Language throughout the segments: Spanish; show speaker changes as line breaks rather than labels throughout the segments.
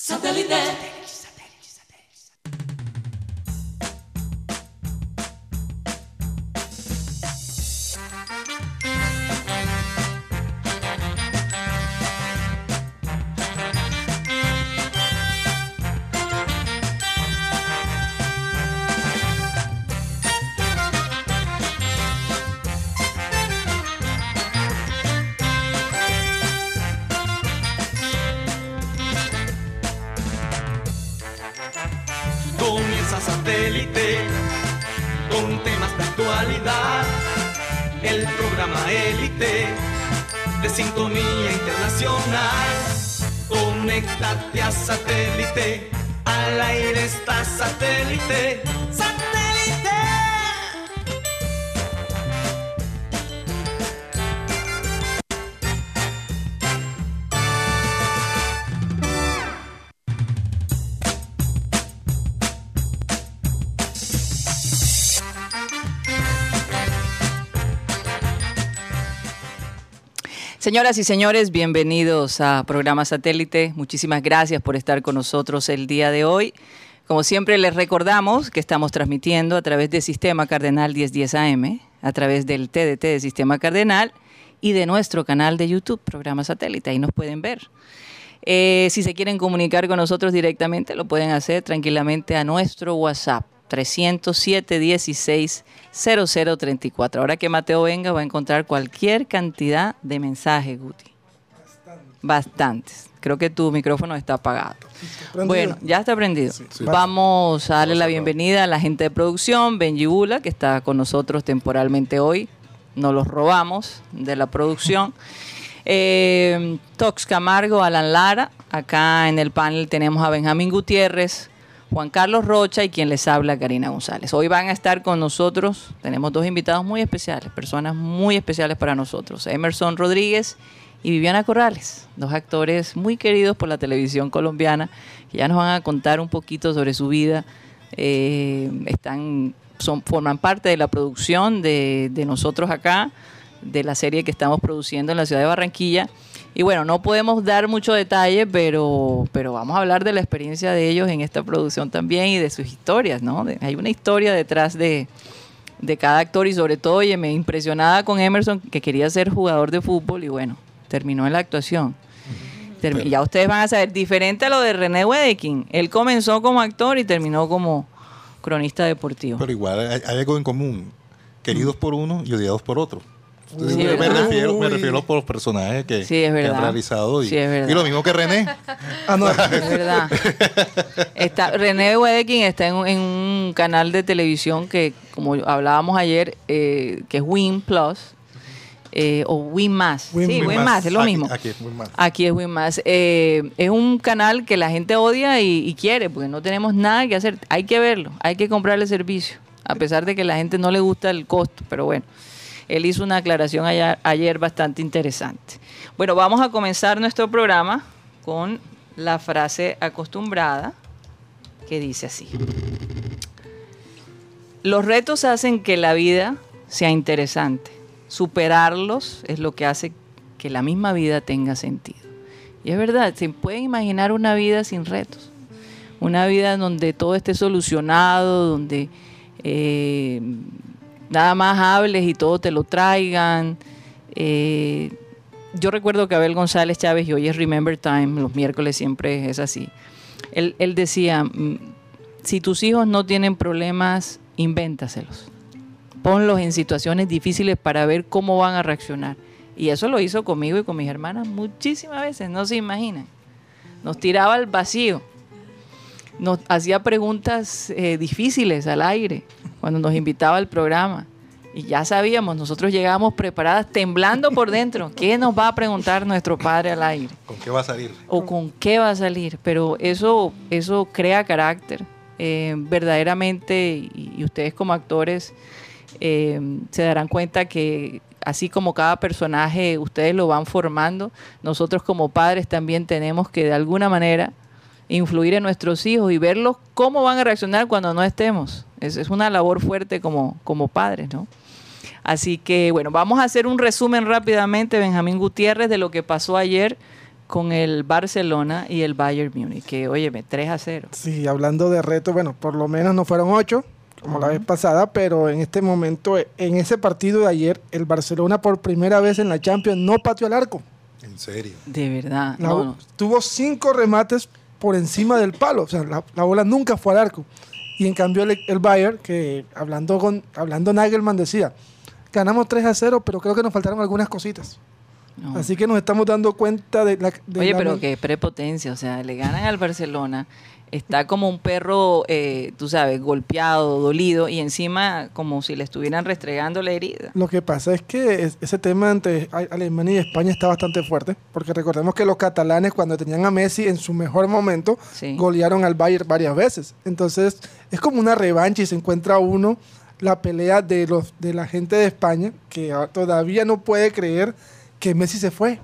Satellite.
Conéctate a satélite. Al aire está. ¡Satélite!
Señoras y señores, bienvenidos a Programa Satélite. Muchísimas gracias por estar con nosotros el día de hoy. Como siempre les recordamos que estamos transmitiendo a través del Sistema Cardenal 1010 AM, a través del TDT de Sistema Cardenal y de nuestro canal de YouTube, Programa Satélite. Ahí nos pueden ver. Eh, si se quieren comunicar con nosotros directamente, lo pueden hacer tranquilamente a nuestro WhatsApp 307 16 0034. Ahora que Mateo venga, va a encontrar cualquier cantidad de mensajes, Guti. Bastantes. Creo que tu micrófono está apagado. Bueno, ya está prendido. Vamos a darle la bienvenida a la gente de producción, Benji Bula, que está con nosotros temporalmente hoy. Nos los robamos de la producción. Eh, Tox Camargo, Alan Lara. Acá en el panel tenemos a Benjamín Gutiérrez, Juan Carlos Rocha y quien les habla, Karina González. Hoy van a estar con nosotros, tenemos dos invitados muy especiales, personas muy especiales para nosotros, Emerson Rodríguez y Viviana Corrales, dos actores muy queridos por la televisión colombiana, que ya nos van a contar un poquito sobre su vida. Eh, están, son, forman parte de la producción de, de nosotros acá, de la serie que estamos produciendo en la ciudad de Barranquilla. Y bueno, no podemos dar mucho detalle, pero, pero vamos a hablar de la experiencia de ellos en esta producción también y de sus historias, ¿no? De- hay una historia detrás de, de cada actor y sobre todo, oye, me impresionada con Emerson, que quería ser jugador de fútbol y bueno, terminó en la actuación. Termi- ya ustedes van a saber, diferente a lo de René Wedekin, él comenzó como actor y terminó como cronista deportivo.
Pero igual hay, hay algo en común. Queridos por uno y odiados por otro.
Sí,
me, refiero, me refiero por los personajes que,
Sí, es
que han realizado. Y,
Sí, es verdad.
y lo mismo que René.
Ah, no.
Es verdad. Está, René Wedekin está en, un- en un canal de televisión que, como hablábamos ayer, eh, que es Win Plus eh, o Win Más.
Win-
sí,
Win
Win
Más.
Más, es lo
Aquí-
mismo.
Aquí es.
Aquí es Win Más. Eh, es un canal que la gente odia y, y quiere, porque no tenemos nada que hacer. Hay que verlo, hay que comprarle servicio, a pesar de que la gente no le gusta el costo, pero bueno. Él hizo una aclaración ayer, bastante interesante. Bueno, vamos a comenzar nuestro programa con la frase acostumbrada que dice así. Los retos hacen que la vida sea interesante. Superarlos es lo que hace que la misma vida tenga sentido. Y es verdad, se pueden imaginar una vida sin retos. Una vida donde todo esté solucionado, donde eh, nada más hables y todo te lo traigan. Eh, yo recuerdo que Abel González Chávez, y hoy es Remember Time, los miércoles siempre es así. Él, él decía, mm, si tus hijos no tienen problemas, invéntaselos. Ponlos en situaciones difíciles para ver cómo van a reaccionar. Y eso lo hizo conmigo y con mis hermanas muchísimas veces, no se imaginan. Nos tiraba al vacío. Nos hacía preguntas eh, difíciles al aire cuando nos invitaba al programa. Y ya sabíamos, nosotros llegábamos preparadas temblando por dentro. ¿Qué nos va a preguntar nuestro padre al aire?
¿Con qué va a salir?
o con qué va a salir, pero eso, eso crea carácter. Eh, verdaderamente, y, y ustedes como actores eh, se darán cuenta que así como cada personaje ustedes lo van formando, nosotros como padres también tenemos que de alguna manera influir en nuestros hijos y verlos cómo van a reaccionar cuando no estemos. Es, es una labor fuerte como, como padres, ¿no? Así que bueno, vamos a hacer un resumen rápidamente, Benjamín Gutiérrez, de lo que pasó ayer con el Barcelona y el Bayern Múnich, que óyeme, 3 a 0.
Sí, hablando de reto, bueno, por lo menos no fueron 8, como la vez pasada, pero en este momento, en ese partido de ayer, el Barcelona por primera vez en la Champions no pateó al arco.
En serio.
De verdad.
La-
no, no.
Tuvo cinco remates por encima del palo, o sea, la, la bola nunca fue al arco. Y en cambio el, el Bayern, que hablando con hablando Nagelman decía, ganamos 3 a 0, pero creo que nos faltaron algunas cositas.
No.
Así que nos estamos dando cuenta de la... de
Oye,
la-
pero qué prepotencia, o sea, le ganan al Barcelona, está como un perro, eh, tú sabes, golpeado, dolido, y encima como si le estuvieran restregando la herida.
Lo que pasa es que es- ese tema entre Alemania y España está bastante fuerte, porque recordemos que los catalanes cuando tenían a Messi en su mejor momento,
Sí.
golearon al Bayern varias veces. Entonces es como una revancha y se encuentra uno la pelea de, los, de la gente de España, que todavía no puede creer que Messi se fue.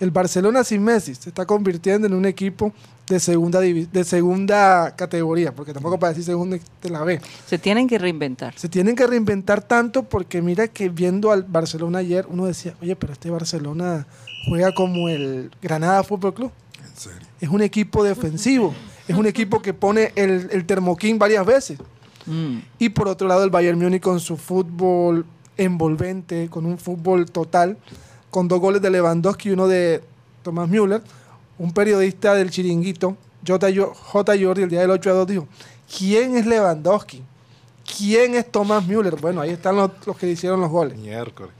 El Barcelona sin Messi se está convirtiendo en un equipo de segunda, de segunda categoría, porque tampoco para decir segunda de la B.
Se tienen que reinventar.
Se tienen que reinventar tanto porque mira que viendo al Barcelona ayer, uno decía, oye, pero este Barcelona juega como el Granada Fútbol Club.
En serio.
Es un equipo defensivo, es un equipo que pone el, el termoquín varias veces.
Mm.
Y por otro lado el Bayern Múnich con su fútbol envolvente, con un fútbol total, con dos goles de Lewandowski y uno de Thomas Müller, un periodista del chiringuito, J. Jordi, el día del 8 a 2 dijo, ¿quién es Lewandowski? ¿Quién es Thomas Müller? Bueno, ahí están los, los que hicieron los goles.
Miércoles.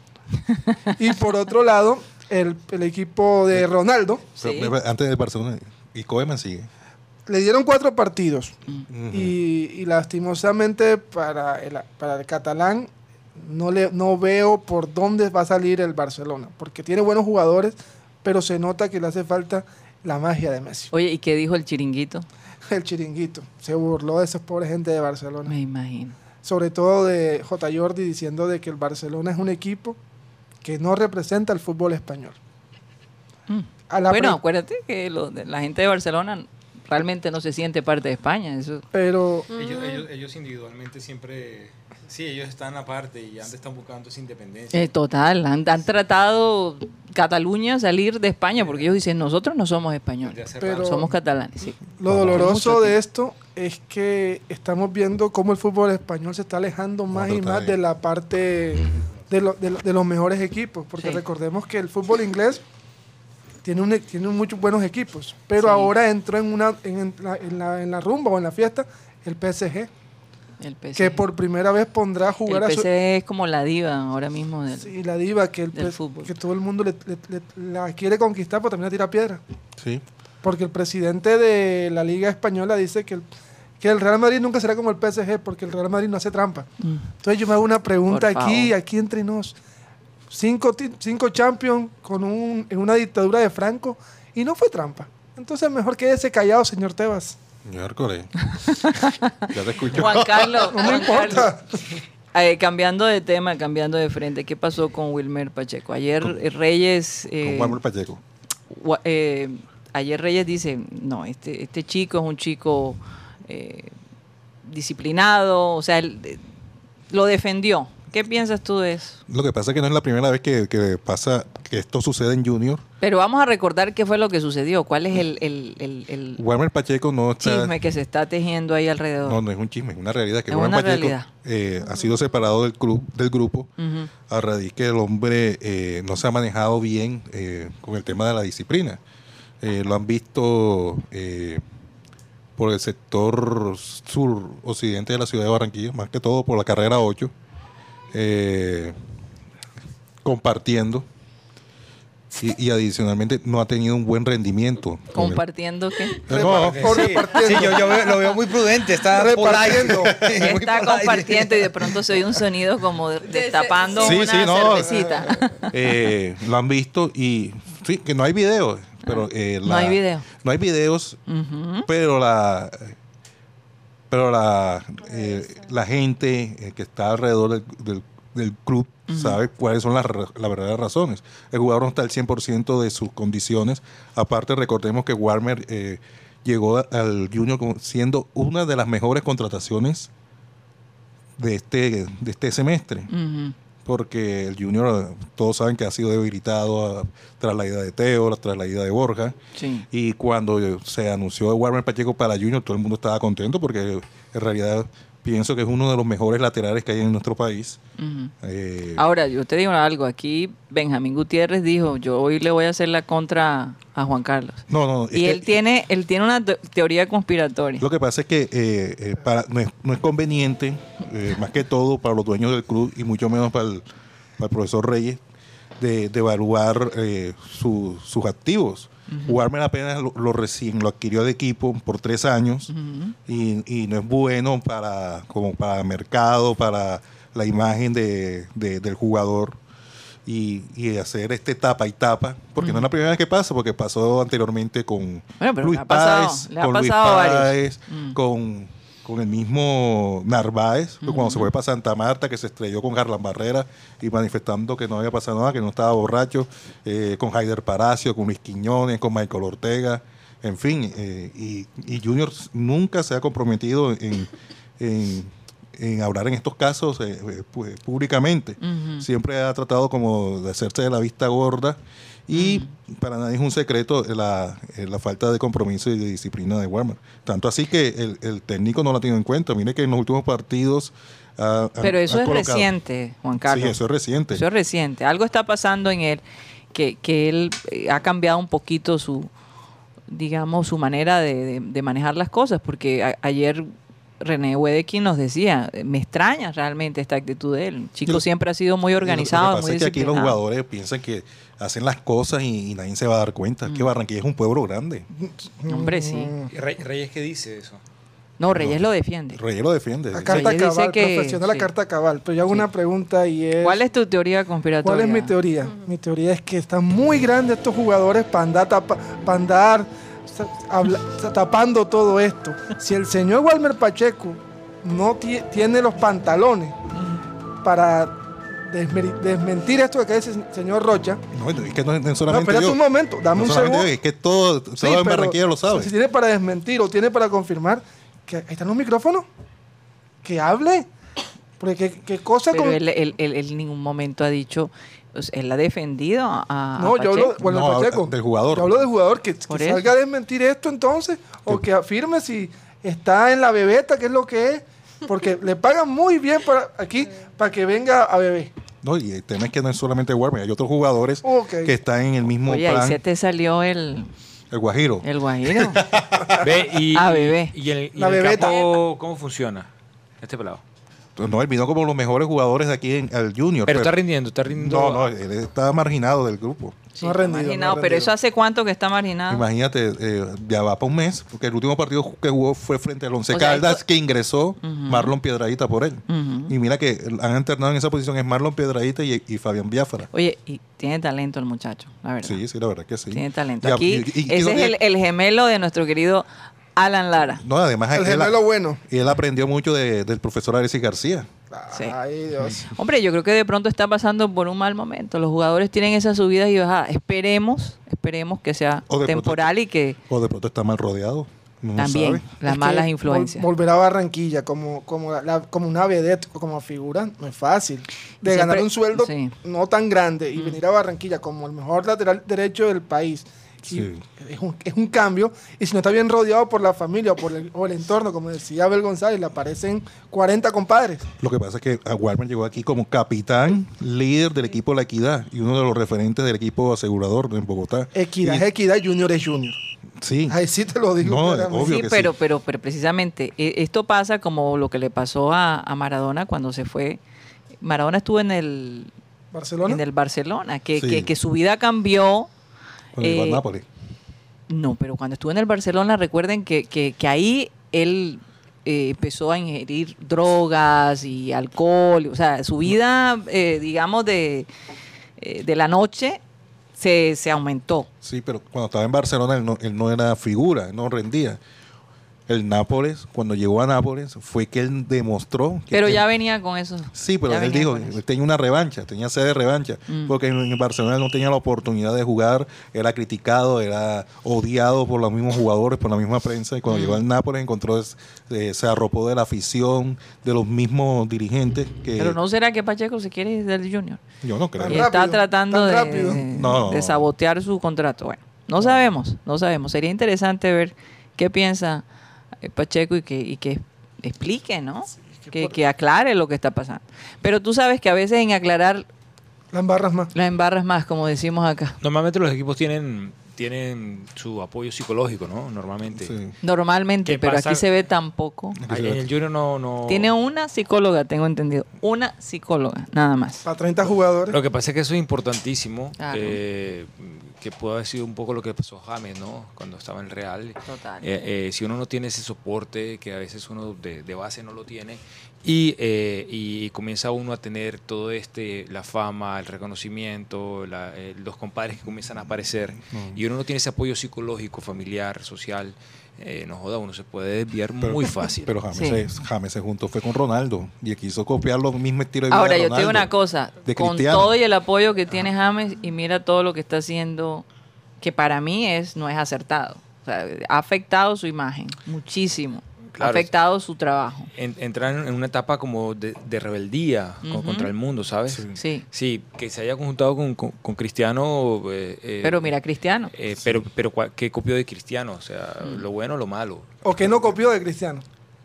Y por otro lado, el, el equipo de Ronaldo
Sí.
Pero, antes del Barcelona, y Koeman sigue.
le dieron cuatro partidos.
Ujú.
Y, y lastimosamente para el, para el catalán no, le, no veo por dónde va a salir el Barcelona, porque tiene buenos jugadores, pero se nota que le hace falta la magia de Messi.
Oye, ¿y qué dijo el chiringuito?
El chiringuito se burló de esos pobres gente de Barcelona,
Me imagino.
sobre todo de J. Jordi diciendo de que el Barcelona es un equipo que no representa el fútbol español.
Mm.
A la
Bueno, acuérdate que lo de- la gente de Barcelona realmente no se siente parte de España. Eso,
pero
Ellos, ellos, ellos individualmente siempre, sí, ellos están aparte y antes están buscando esa independencia.
Eh, total, han, han tratado Cataluña salir de España porque ellos dicen nosotros no somos españoles,
pero-
somos catalanes. Sí.
Lo doloroso de esto es que estamos viendo cómo el fútbol español se está alejando más y más de la parte de, lo- de lo- de los mejores equipos, porque
Sí.
recordemos que el fútbol inglés tiene, un, tiene muchos buenos equipos, pero
Sí.
ahora entró en, una, en, en la, en, la, en la rumba o en la fiesta el PSG,
El PSG.
que por primera vez pondrá a jugar
el
a su...
PSG es como la diva ahora mismo del,
Sí, la diva que, el
del fútbol.
que todo el mundo le- le- le- la quiere conquistar, pero también la tira piedra.
Sí.
Porque el presidente de la Liga Española dice que el, que el Real Madrid nunca será como el PSG, porque el Real Madrid no hace trampa.
Mm.
Entonces yo me hago una pregunta
Por
aquí,
favor.
aquí entre nos. Cinco, cinco Champions con un, en una dictadura de Franco y no fue trampa. Entonces mejor quédese callado, señor Tebas.
Miércoles. ya te escucho.
Juan Carlos,
No me
Juan
importa.
Carlos. Eh, cambiando de tema, cambiando de frente, ¿qué pasó con Wilmer Pacheco? Ayer Reyes... eh,
Con Juan Pacheco.
Eh, ayer Reyes dice, no, este, este chico es un chico eh, disciplinado, o sea, él, lo defendió. ¿Qué piensas tú de eso?
Lo que pasa es que no es la primera vez que, que pasa que esto sucede en Junior.
Pero vamos a recordar qué fue lo que sucedió, cuál es el, el- el- el
Warmer Pacheco no está.
chisme que se está tejiendo ahí alrededor.
No, no es un chisme, es una realidad que
Es
Warmer
una
Pacheco
realidad.
eh, ha sido separado del club, del grupo a raíz que el hombre eh, no se ha manejado bien eh, con el tema de la disciplina. Lo han visto por el sector sur occidente de la ciudad de Barranquilla, más que todo por la carrera 8, eh, compartiendo y, y adicionalmente no ha tenido un buen rendimiento.
Compartiendo qué.
Eh, no,
Sí, sí, yo, yo veo- lo veo muy prudente, está
Repartiendo.
polite.
¿Qué
Muy
está
polite.
compartiendo y de pronto se oye un sonido como de- destapando
Sí,
una
sí, no.
cervecita.
Eh, lo han visto y sí, que no hay video, pero eh,
No hay video.
No hay videos, pero la pero la eh, la gente eh, que está alrededor del, del- del club sabe cuáles son las, las verdaderas razones. El jugador no está al 100% de sus condiciones. Aparte, recordemos que Warmer eh, llegó al Junior como siendo una de las mejores contrataciones de este, de este semestre
Ujú.
Porque el Junior, todos saben que ha sido debilitado ah, tras la ida de Teo, tras la ida de Borja.
Sí.
Y cuando se anunció de Warner Pacheco para Junior, todo el mundo estaba contento porque en realidad pienso que es uno de los mejores laterales que hay en nuestro país. Eh,
Ahora, yo te digo algo. Aquí Benjamín Gutiérrez dijo, yo hoy le voy a hacer la contra a Juan Carlos.
no, no,
Y
que-
él tiene, él tiene una te- teoría conspiratoria.
Lo que pasa es que eh, eh, para, no, es, no es conveniente, eh, más que todo para los dueños del club y mucho menos para el, para el profesor Reyes, de, de evaluar eh, su- sus activos. Warmer apenas lo, lo recién lo adquirió de equipo por tres años y, y no es bueno para como para mercado, para la imagen de, de- del jugador y, y hacer este tapa y tapa, porque no es la primera vez que pasa, porque pasó anteriormente con
Bueno,
Luis Páez, con Luis. Páez,
Mm.
con, con el mismo Narváez, cuando se fue para Santa Marta, que se estrelló con Garland Barrera y manifestando que no había pasado nada, que no estaba borracho, eh, con Haider Palacio, con Luis Quiñones, con Michael Ortega, en fin, eh, y, y Junior nunca se ha comprometido en, en, en hablar en estos casos eh, eh, pu- públicamente.
Ujú.
Siempre ha tratado como de hacerse de la vista gorda y
Mm.
para nadie es un secreto la, eh, la falta de compromiso y de disciplina de Warmer. Tanto así que el, el técnico no lo ha tenido en cuenta. Mire que en los últimos partidos... ha- ha-
Pero eso
ha
es
colocado-
reciente, Juan Carlos.
Sí, eso es reciente.
Eso es reciente. Algo está pasando en él que, que él ha cambiado un poquito su, digamos, su manera de, de- de manejar las cosas, porque a- ayer René Wedekin nos decía, me extraña realmente esta actitud de él. El chico
Lo-
siempre ha sido muy organizado,
Lo que pasa
muy
es que aquí los jugadores piensan que hacen las cosas y, y nadie se va a dar cuenta.
Mm.
Que Barranquilla es un pueblo grande.
Hombre, sí.
¿Y Rey- Reyes qué dice eso?
No, Reyes lo defiende.
Reyes lo defiende.
La carta
Reyes dice
cabal,
que-
profesiona la carta cabal. Pero yo hago
Sí.
una pregunta y es...
¿Cuál es tu teoría conspiratoria?
¿Cuál es mi teoría? Mi teoría es que están muy grandes estos jugadores para andar, tapa- pa' andar habla- tapando todo esto. Si el señor Walmer Pacheco no ti- tiene los pantalones para desmentir esto que dice el señor Rocha,
No, es que no es no es
no,
solamente
espérate
yo.
un momento, dame
No
un segundo.
es que todo, todo
Sí,
en
pero
Barranquilla lo sabe.
Si tiene para desmentir o tiene para confirmar, que ahí están los micrófonos, que hable. Porque qué, qué cosa
Pero
con...
él, él- él- él en ningún momento ha dicho, él ha defendido a, a
No, yo hablo
Pacheco.
bueno,
No,
Pacheco.
del jugador.
Yo hablo del jugador que, que salga a desmentir esto entonces, o que afirme si está en la bebeta, que es lo que es, porque le pagan muy bien para aquí para que venga a beber.
No, y el tema es que no es solamente Warmer, hay otros jugadores que están en el mismo
Oye, ahí
plan.
se te salió el,
El Guajiro.
el guajiro.
Ve, y,
Ah, bebé.
y, y el, y
La
el
bebeta.
campo, ¿cómo funciona? Este pelado.
No, él vino como los mejores jugadores de aquí en el Junior.
Pero está rindiendo, está rindiendo.
No, no, él está marginado del grupo.
Sí,
No ha no
marginado, pero eso hace cuánto que está marginado.
Imagínate, eh, ya va para un mes, porque el último partido que jugó fue frente al Once
O sea,
Caldas,
esto-
que ingresó. Marlon Piedradita por él. Y mira que han alternado en esa posición es Marlon Piedradita y, y Fabián Biafra.
Oye, y tiene talento el muchacho, la verdad.
Sí, sí, la verdad que sí.
Tiene talento.
Y
Aquí,
y- y- y
ese es el, el gemelo de nuestro querido Alan Lara.
No, además
El
él,
gemelo bueno.
y él aprendió mucho de- del profesor Alexis García.
Sí.
Ay, Dios.
Hombre, yo creo que de pronto está pasando por un mal momento. Los jugadores tienen esas subidas y bajadas. Esperemos, esperemos que sea temporal y que
O de pronto está mal rodeado. No
también
sabe.
las
Es
malas
vol-
influencias.
volver a Barranquilla como, como, la- como una vedette, como figura, no es fácil. De
Siempre-
ganar un sueldo
sí.
no tan grande y venir a Barranquilla como el mejor lateral derecho del país.
Sí.
es, un, es un cambio. Y si no está bien rodeado por la familia o por el, o el entorno, como decía Abel González, le aparecen 40 compadres.
Lo que pasa es que a Warman llegó aquí como capitán, líder del equipo La Equidad y uno de los referentes del equipo asegurador en Bogotá.
Equidad
Y-
es equidad, Junior es Junior.
Sí.
Ahí sí te lo digo.
No, obvio
Sí,
que
pero,
sí.
pero, pero precisamente eh, esto pasa como lo que le pasó a, a Maradona cuando se fue. Maradona estuvo en el,
Barcelona.
en el Barcelona, que,
Sí.
que, que su vida cambió.
Con el
eh. No, pero cuando estuvo en el Barcelona, recuerden que, que, que ahí él eh, empezó a ingerir drogas y alcohol, o sea, su vida, eh, digamos, de, de la noche se, se aumentó.
Sí, pero cuando estaba en Barcelona él no, él no era figura, él no rendía. El Nápoles, cuando llegó a Nápoles, fue que él demostró que
Pero
él-
ya venía con eso.
Sí, pero
ya
él dijo tenía una revancha, tenía sed de revancha,
Mm.
porque en, en Barcelona no tenía la oportunidad de jugar, era criticado, era odiado por los mismos jugadores, por la misma prensa, y cuando
Mm.
llegó al Nápoles encontró, eh, se arropó de la afición, de los mismos dirigentes, que
Pero no será que Pacheco se quiere ir del Junior.
yo no creo.
Y
Tan
está
rápido,
tratando
tan
de,
rápido.
de-
No,
de sabotear su contrato. Bueno, no sabemos, no sabemos. Sería interesante ver qué piensa Pacheco y que, y que explique, ¿no?
que
que,
por-
que aclare lo que está pasando. Pero tú sabes que a veces en aclarar
Las barras más.
la embarras más, como decimos acá.
Normalmente los equipos tienen, tienen su apoyo psicológico, ¿no? Normalmente.
Sí.
Normalmente,
¿Qué
pero
pasa?
aquí se ve tan poco.
Ahí en el Junior no, no...
Tiene una psicóloga, tengo entendido. Una psicóloga, nada más.
Para 30 jugadores.
Lo que pasa es que eso es importantísimo,
Claro.
eh, que pudo haber sido un poco lo que pasó a James, ¿no? Cuando estaba en el Real.
Total.
Eh, eh, si uno no tiene ese soporte, que a veces uno de, de base no lo tiene, y, eh, y comienza uno a tener todo este, la fama, el reconocimiento, la- eh, los compadres que comienzan a aparecer, y uno no tiene ese apoyo psicológico, familiar, social, eh, no joda, uno se puede desviar muy fácil.
Pero James,
Sí.
se, James se juntó fue con Ronaldo y quiso copiar los mismos estilos de vida
Ahora,
de
yo te digo una cosa,
de
con todo y el apoyo que tiene James y mira todo lo que está haciendo, que para mí es no es acertado. O sea, ha afectado su imagen muchísimo.
Claro.
Afectado su trabajo.
En- entrar en una etapa como de, de rebeldía contra el mundo, ¿sabes?
Sí.
Sí.
Sí, que se haya conjuntado con, con- con Cristiano. eh, eh,
Pero mira, Cristiano.
eh, pero, pero ¿qué copió de Cristiano? O sea,
Mm.
lo bueno o lo malo.
O que no copió de Cristiano.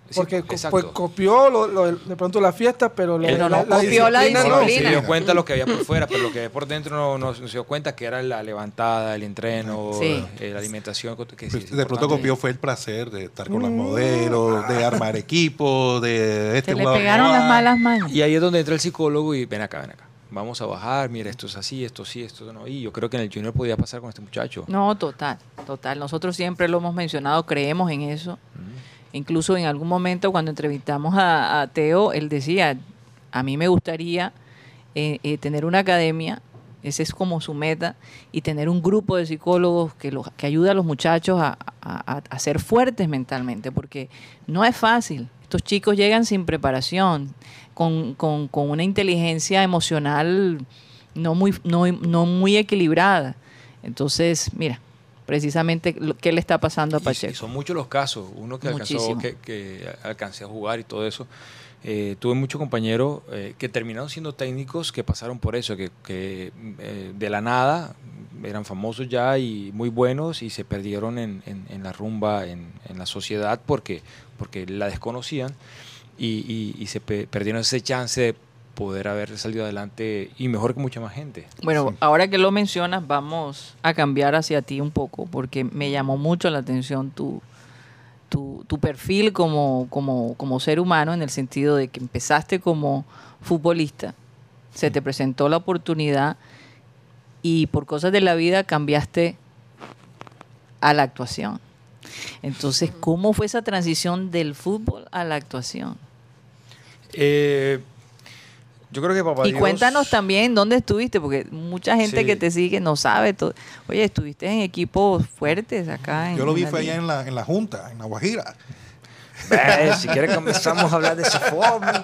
Sí,
Porque co-
exacto.
pues, copió lo- lo- de pronto la fiesta, pero, lo-
no copió la
disciplina no.
disciplina.
Se dio cuenta lo que había por fuera, pero lo que había por dentro no, no se dio cuenta que era la levantada, el entreno,
Sí.
eh, la alimentación. Que sí,
Pues,
es
de pronto copió fue el placer de estar con las modelos, de armar equipo, de este
Se le pegaron
no
las malas manos.
Y ahí es donde entra el psicólogo y ven acá, ven acá. Vamos a bajar, mira, esto es así, esto sí, esto no. Y yo creo que en el Junior podía pasar con este muchacho.
No, total, total. Nosotros siempre lo hemos mencionado, creemos en eso. Incluso en algún momento cuando entrevistamos a, a Teo, él decía, a mí me gustaría eh, eh, tener una academia, ese es como su meta, y tener un grupo de psicólogos que, los, que ayude a los muchachos a- a ser fuertes mentalmente, porque no es fácil. Estos chicos llegan sin preparación, con, con- con una inteligencia emocional no muy, no, no muy equilibrada. Entonces, mira, precisamente lo- qué le está pasando a Pacheco.
Y, son muchos los casos. Uno que alcanzó, que, que alcancé a jugar y todo eso. Eh, tuve muchos compañeros eh, que terminaron siendo técnicos que pasaron por eso, que, que, eh, de la nada eran famosos ya y muy buenos y se perdieron en, en- en la rumba, en, en la sociedad porque, porque la desconocían y, y- y se pe- perdieron ese chance de poder haber salido adelante y mejor que mucha más gente.
Bueno, ahora que lo mencionas, vamos a cambiar hacia ti un poco, porque me llamó mucho la atención tu, tu, tu perfil como, como, como ser humano, en el sentido de que empezaste como futbolista, se te presentó la oportunidad y por cosas de la vida cambiaste a la actuación. Entonces, ¿cómo fue esa transición del fútbol a la actuación?
Eh, yo creo que papá
Y
Dios-
cuéntanos también dónde estuviste, porque mucha gente
Sí.
que te sigue no sabe todo. Oye, estuviste en equipos fuertes acá. En,
Yo lo vi fue allá en la, en la Junta, en la Guajira.
Ve, si quieres comenzamos a hablar de esa forma.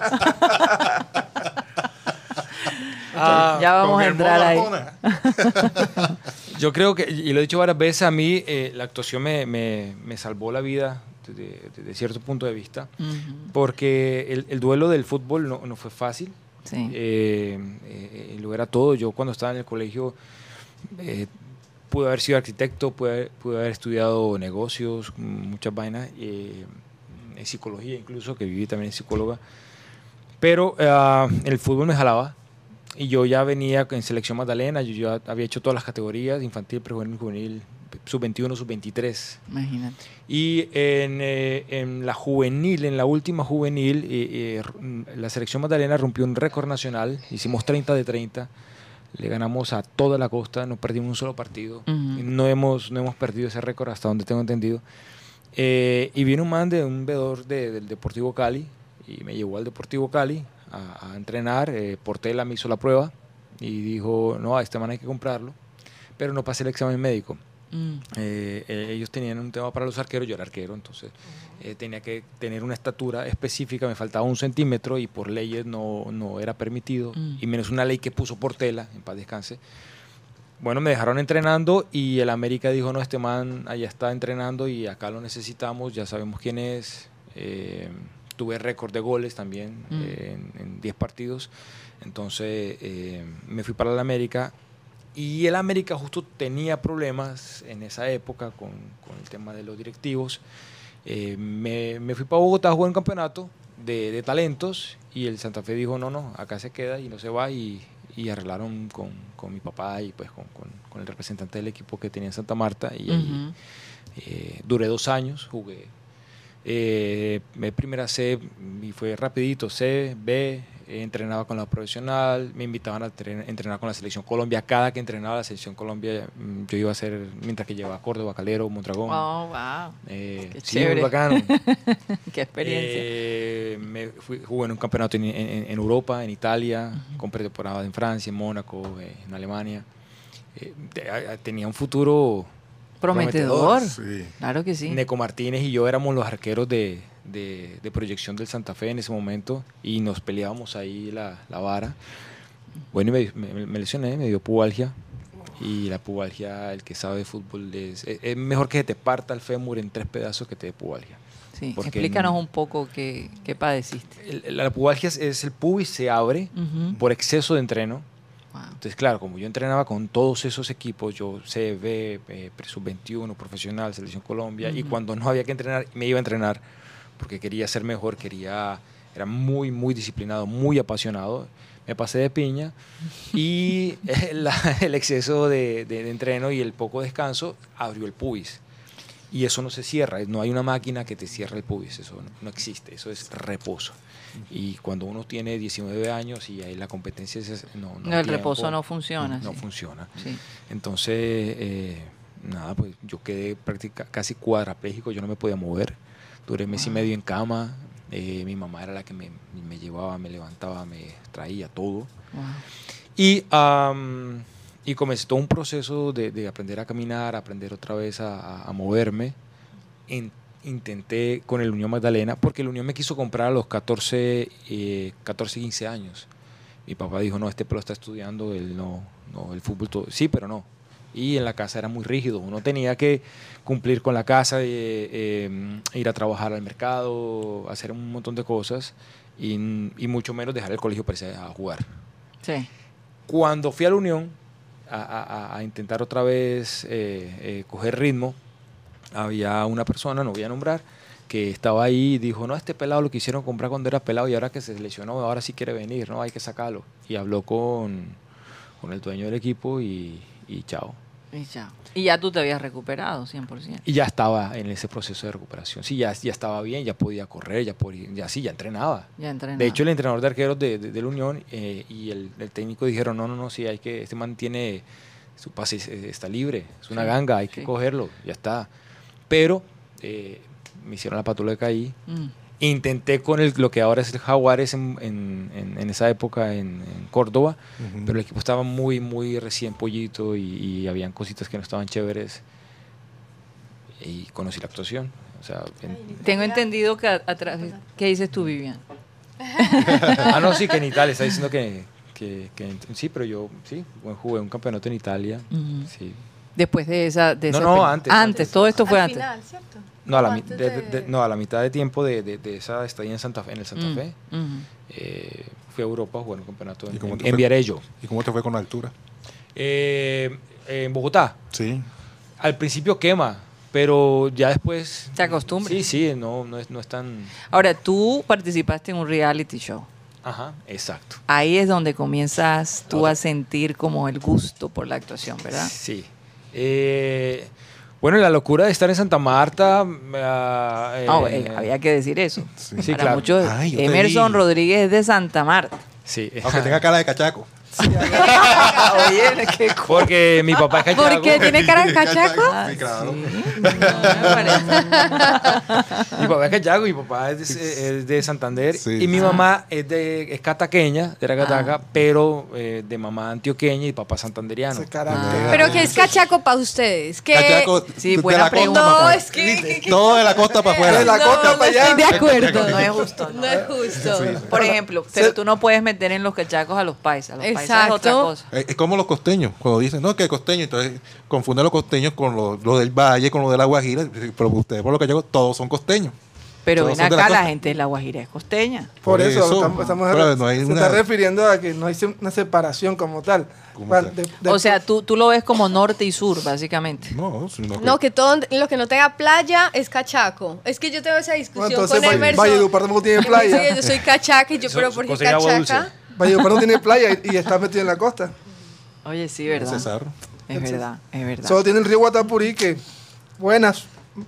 Ah,
ya vamos a entrar ahí.
Yo creo que, y lo he dicho varias veces, a mí eh, la actuación me, me- me salvó la vida desde, desde cierto punto de vista, porque el, el duelo del fútbol no, no fue fácil,
Sí.
eh, eh, era todo. Yo cuando estaba en el colegio eh, pude haber sido arquitecto, pude haber, pude estudiado negocios, muchas vainas, eh, en psicología incluso, que viví también en psicóloga. Pero ah, el fútbol me jalaba y yo ya venía en selección Magdalena, yo ya había hecho todas las categorías, infantil, prejuvenil, juvenil, sub-21, sub-23.
Imagínate.
Y en, eh, en la juvenil, en la última juvenil, eh, eh, r- la selección Magdalena rompió un récord nacional. Hicimos 30 de 30. Le ganamos a toda la costa, no perdimos un solo partido. No, hemos, no hemos perdido ese récord hasta donde tengo entendido. Eh, y vino un man de un veedor de- del Deportivo Cali y me llevó al Deportivo Cali a, a entrenar. Eh, Portela me hizo la prueba y dijo, no, a este man hay que comprarlo. Pero no pasé el examen médico.
Mm.
Eh, eh, ellos tenían un tema para los arqueros, yo era arquero, entonces eh, tenía que tener una estatura específica, me faltaba un centímetro y por leyes no, no era permitido,
Mm.
y menos una ley que puso Portela, en paz descanse. Bueno, me dejaron entrenando y el América dijo, no, este man allá está entrenando y acá lo necesitamos, ya sabemos quién es. Eh, tuve récord de goles también
Mm.
eh, en- en 10 partidos. Entonces me fui para el América y el América justo tenía problemas en esa época con, con el tema de los directivos. Eh, me, me fui para Bogotá a jugar un campeonato de, de talentos y el Santa Fe dijo, no, no, acá se queda y no se va y, y arreglaron con, con mi papá y pues con, con- el representante del equipo que tenía en Santa Marta y ahí eh, duré dos años, jugué eh, me primera C y fue rapidito, C, B, eh, entrenaba con la profesional, me invitaban a tre- entrenar con la selección Colombia, cada que entrenaba la selección Colombia mm, yo iba a hacer, mientras que llevaba Córdoba, Calero, Mondragón.
Oh, wow.
eh,
qué
sí, muy bacano.
Qué experiencia.
Eh, me fui, jugué en un campeonato en, en- en Europa, en Italia, con pretemporada en Francia, en Mónaco, eh, en Alemania. Eh, tenía un futuro
Prometedor.
Sí.
Claro que sí.
Neco Martínez y yo éramos los arqueros de, de- de proyección del Santa Fe en ese momento y nos peleábamos ahí la, la vara. Bueno, y me, me- me lesioné, me dio pubalgia. Y la pubalgia, el que sabe de fútbol, es, es- es mejor que te parta el fémur en tres pedazos que te dé pubalgia.
Sí,
porque
explícanos
no-
un poco qué, qué padeciste.
El- la pubalgia es, es el pubis se abre
Ujú.
por exceso de entreno.
Wow.
Entonces, claro, como yo entrenaba con todos esos equipos, yo CB, eh, Sub-21, Profesional, Selección Colombia, y cuando no había que entrenar, me iba a entrenar porque quería ser mejor, quería, era muy, muy disciplinado, muy apasionado. Me pasé de piña y la- el exceso de, de- de entreno y el poco descanso abrió el pubis. Y eso no se cierra, no hay una máquina que te cierre el pubis, eso no, no existe, eso es reposo. Y cuando uno tiene 19 años y ahí la competencia es, no,
el
tiempo,
reposo no funciona,
No
sí.
funciona.
Sí.
Entonces, eh, nada, pues yo quedé práctica, casi cuadrapléjico, yo no me podía mover. Duré mes y medio en cama. eh, mi mamá era la que me, me llevaba, me levantaba, me traía todo.
Wow.
Y, am, y comencé todo un proceso de, de aprender a caminar, aprender otra vez a, a- moverme. In- intenté con el Unión Magdalena, porque el Unión me quiso comprar a los 14, eh, 14 15 años. Mi papá dijo, no, este pelo está estudiando, él no, no, el fútbol todo. Sí, pero no. Y en la casa era muy rígido. Uno tenía que cumplir con la casa, eh, eh, ir a trabajar al mercado, hacer un montón de cosas y, y mucho menos dejar el colegio para irse a jugar.
Sí.
Cuando fui a la Unión a, intentar otra vez eh, eh, coger ritmo, había una persona, no voy a nombrar, que estaba ahí y dijo, no, este pelado lo quisieron comprar cuando era pelado y ahora que se lesionó, ahora sí quiere venir, no, hay que sacarlo. Y habló con, con el dueño del equipo y chao.
Y ya. Y ya tú te habías recuperado 100%.
Y ya estaba en ese proceso de recuperación. Sí, ya, ya estaba bien, ya podía correr, ya podía, ya sí, ya entrenaba.
Ya entrenado.
De hecho, el entrenador de arqueros de, de, de la Unión eh, y el, el técnico dijeron, no, no, no, sí, hay que, este man tiene, su pase es- está libre, es una
Sí,
ganga, hay que cogerlo, ya está. Pero eh, me hicieron la patuleta ahí.
Mm.
Intenté con el, lo que ahora es el Jaguares en, en- en- en esa época en, en Córdoba, pero el equipo estaba muy, muy recién pollito y, y habían cositas que no estaban chéveres. Y conocí la actuación. O sea, en-
Tengo entendido que a, a través... ¿Qué dices tú, Vivian?
ah, no, sí, que en Italia, está diciendo que, que- que en- sí, pero yo sí, jugué un campeonato en Italia. Sí.
Después de esa... De
No,
esa
no, antes,
Antes,
antes.
todo esto fue
Al
antes.
final, ¿cierto?
No, a la, de- de- no, a la mitad de tiempo de, de- de esa estadía en, Santa Fe, en el Santa
Mm,
Fe, eh, fui a Europa a jugar un campeonato
¿Y
en,
te?
Viarello.
¿Y cómo te fue con la altura?
Eh, en Bogotá,
Sí.
al principio quema, pero ya después...
Se acostumbra.
Sí, sí, no, no, es, no es tan...
Ahora, tú participaste en un reality show.
Ajá, exacto.
Ahí es donde comienzas tú a sentir como el gusto por la actuación, ¿verdad?
Sí. Eh, bueno, la locura de estar en Santa Marta... me ha, eh,
Ah, bueno, había que decir eso.
Sí.
Sí,
Para
claro.
muchos,
Ay,
Emerson. Rodríguez es de Santa Marta.
Sí.
Aunque tenga cara de cachaco.
Oye, qué
Porque mi papá es cachaco.
¿Por qué? ¿Tiene cara de cachaco?
Ah,
Sí, claro.
sí. me parece.
mi papá es cachaco, mi papá es de, es de Santander
Sí.
y mi
Ah.
mamá es de es cataqueña, de Aracataca, pero eh, de mamá antioqueña y papá santanderiano.
Ah.
Pero ¿qué es cachaco para ustedes? ¿Qué?
Cachaco,
Sí,
de
buena pregunta.
No, es que... que- que-
Todo de la costa para afuera.
De la
no,
costa
no
para allá.
estoy de acuerdo.
No es justo. No,
No es justo.
Por ejemplo, pero tú no puedes meter en los cachacos a los paisas. Los paisas es otra
Exacto.
cosa.
Eh, Es como los costeños, cuando dicen, no, que costeño, entonces confunden los costeños con lo, lo del valle, con lo de la Guajira, pero ustedes por lo que llego, todos son costeños.
Pero
Todos
ven
la
acá, la, gente de la Guajira es costeña.
Por
Por
eso,
eso,
estamos, estamos-
pero no hay
se
una-
está refiriendo a que no hay una separación como tal.
Como
Va-
tal.
de- de-
O sea, tú, tú lo ves como norte y sur, básicamente.
No, sino que-
No, que todo lo que no tenga playa es cachaco. Es que yo tengo esa
Bueno,
discusión
entonces
con
Valle,
Emerson.
Valledupar tampoco tiene
Sí,
playa.
yo soy cachaca y yo, pero ¿por qué cachaca?
Valledupar no tiene playa y, y está metido en la costa.
Oye, sí, ¿verdad?
César.
Es verdad, es verdad.
Solo tiene el río Guatapurí que buenas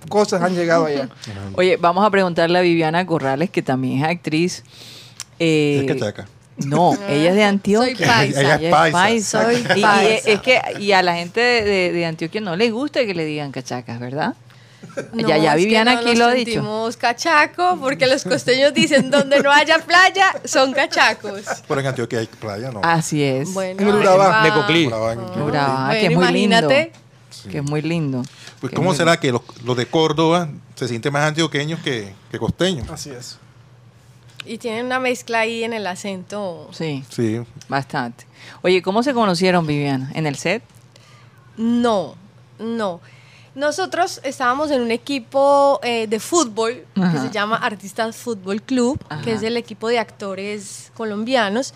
cosas han llegado allá.
Oye, vamos a preguntarle a Viviana Corrales, que también es actriz. Eh,
Es cachaca.
No, ella es de Antioquia.
Soy paisa.
Ella es paisa.
Soy
Y- es que y a la gente de, de- de Antioquia no le gusta que le digan cachacas, ¿verdad?
No,
ya, ya Viviana
no
aquí lo ha dicho.
sentimos cachaco porque los costeños dicen donde no haya playa son cachacos.
Pero en Antioquia hay playa, ¿no?
Así es.
Bueno,
En Urabá.
ahí
De
va.
Coclí.
Urabá, en-
Urabá,
Bueno,
que es muy
imagínate.
lindo. Que es muy lindo.
Pues, ¿Cómo será que los, los de Córdoba se sienten más antioqueños que, que costeños?
Así es.
Y tienen una mezcla ahí en el acento.
Sí,
Sí.
bastante. Oye, ¿cómo se conocieron, Viviana? ¿En el set?
No, no. Nosotros estábamos en un equipo eh, de fútbol que
Ajá.
se llama Artistas Fútbol Club,
Ajá.
que es el equipo de actores colombianos.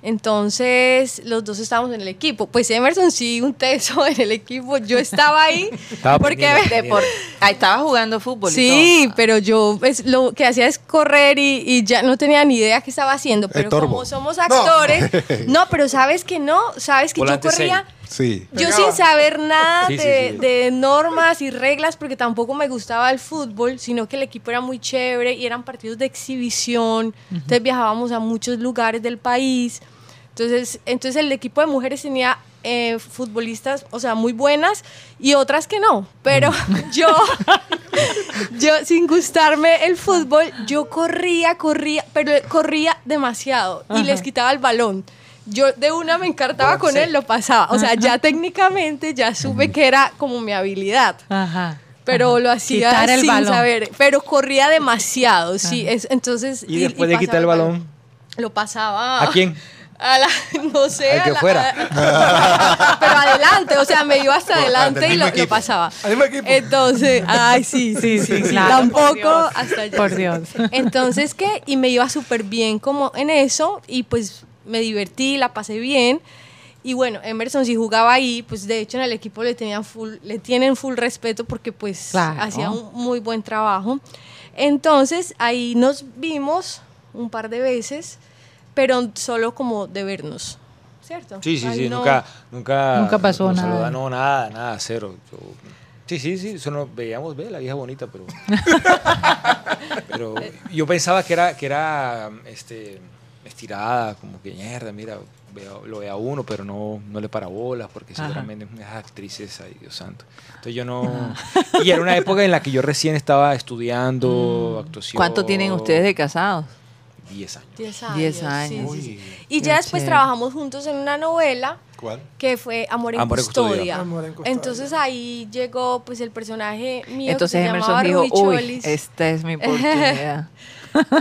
Entonces, los dos estábamos en el equipo. Pues Emerson sí, un teso en el equipo. Yo estaba ahí
Estaba
porque
por- Ahí estaba jugando fútbol. y
Sí,
todo.
pero yo pues, lo que hacía es correr y, y ya no tenía ni idea qué estaba haciendo. Pero
Estorbo.
como somos actores, no. pero sabes que no, sabes que
Volante
yo corría,
Sí.
yo sin saber nada
Sí, sí,
de,
sí.
de normas y reglas, porque tampoco me gustaba el fútbol, sino que el equipo era muy chévere y eran partidos de exhibición. Entonces viajábamos a muchos lugares del país. Entonces, entonces el equipo de mujeres tenía eh, futbolistas, o sea, muy buenas y otras que no. Pero yo, yo sin gustarme el fútbol, yo corría, corría, pero corría demasiado y les quitaba el balón. Yo de una me encartaba con él, lo pasaba. O sea, ya técnicamente ya supe que era como mi habilidad.
Ajá.
Pero lo hacía
Quitar el
sin
balón.
saber. Pero corría demasiado, sí. Es, entonces,
Y después de quitar el balón,
Lo pasaba.
¿a quién?
A la, no sé.
Al que
a la-
fuera.
a- pero adelante, o sea, me iba hasta adelante
del
y lo, pasaba.
Al mismo equipo.
Entonces, ay, sí, sí, sí, sí.
claro,
Tampoco
Dios.
hasta allá.
Por Dios.
Entonces, ¿qué? Y me iba súper bien como en eso y pues me divertí, la pasé bien. Y bueno, Emerson si jugaba ahí, pues de hecho en el equipo le tenían full, le tienen full respeto porque pues
Claro.
hacía un muy buen trabajo. Entonces ahí nos vimos un par de veces, pero solo como de vernos, ¿cierto?
Sí, sí,
Ahí
sí,
no-
nunca, nunca,
Nunca pasó nada.
saluda, no, nada, nada, cero. Yo- sí, sí, sí, eso nos veíamos, ve, la vieja bonita, pero, pero yo pensaba que era, que era, este, estirada, como que mierda, mira, veo- lo ve a uno, pero no, no le para bolas, porque
Ajá.
seguramente esas actrices, ay Dios santo. Entonces yo no, y era una época en la que yo recién estaba estudiando actuación.
Mm. ¿Cuánto tienen ustedes de casados?
10 años.
10 años.
Diez
sí,
años.
sí, sí.
Uy.
Y ya después
chévere.
trabajamos juntos en una novela
¿Cuál?
que fue Amor en,
Amor
custodia.
Custodia.
Amor en Custodia.
Entonces ahí llegó pues el personaje mío
Entonces
que se
Emerson
llamaba
dijo, uy, esta es mi oportunidad.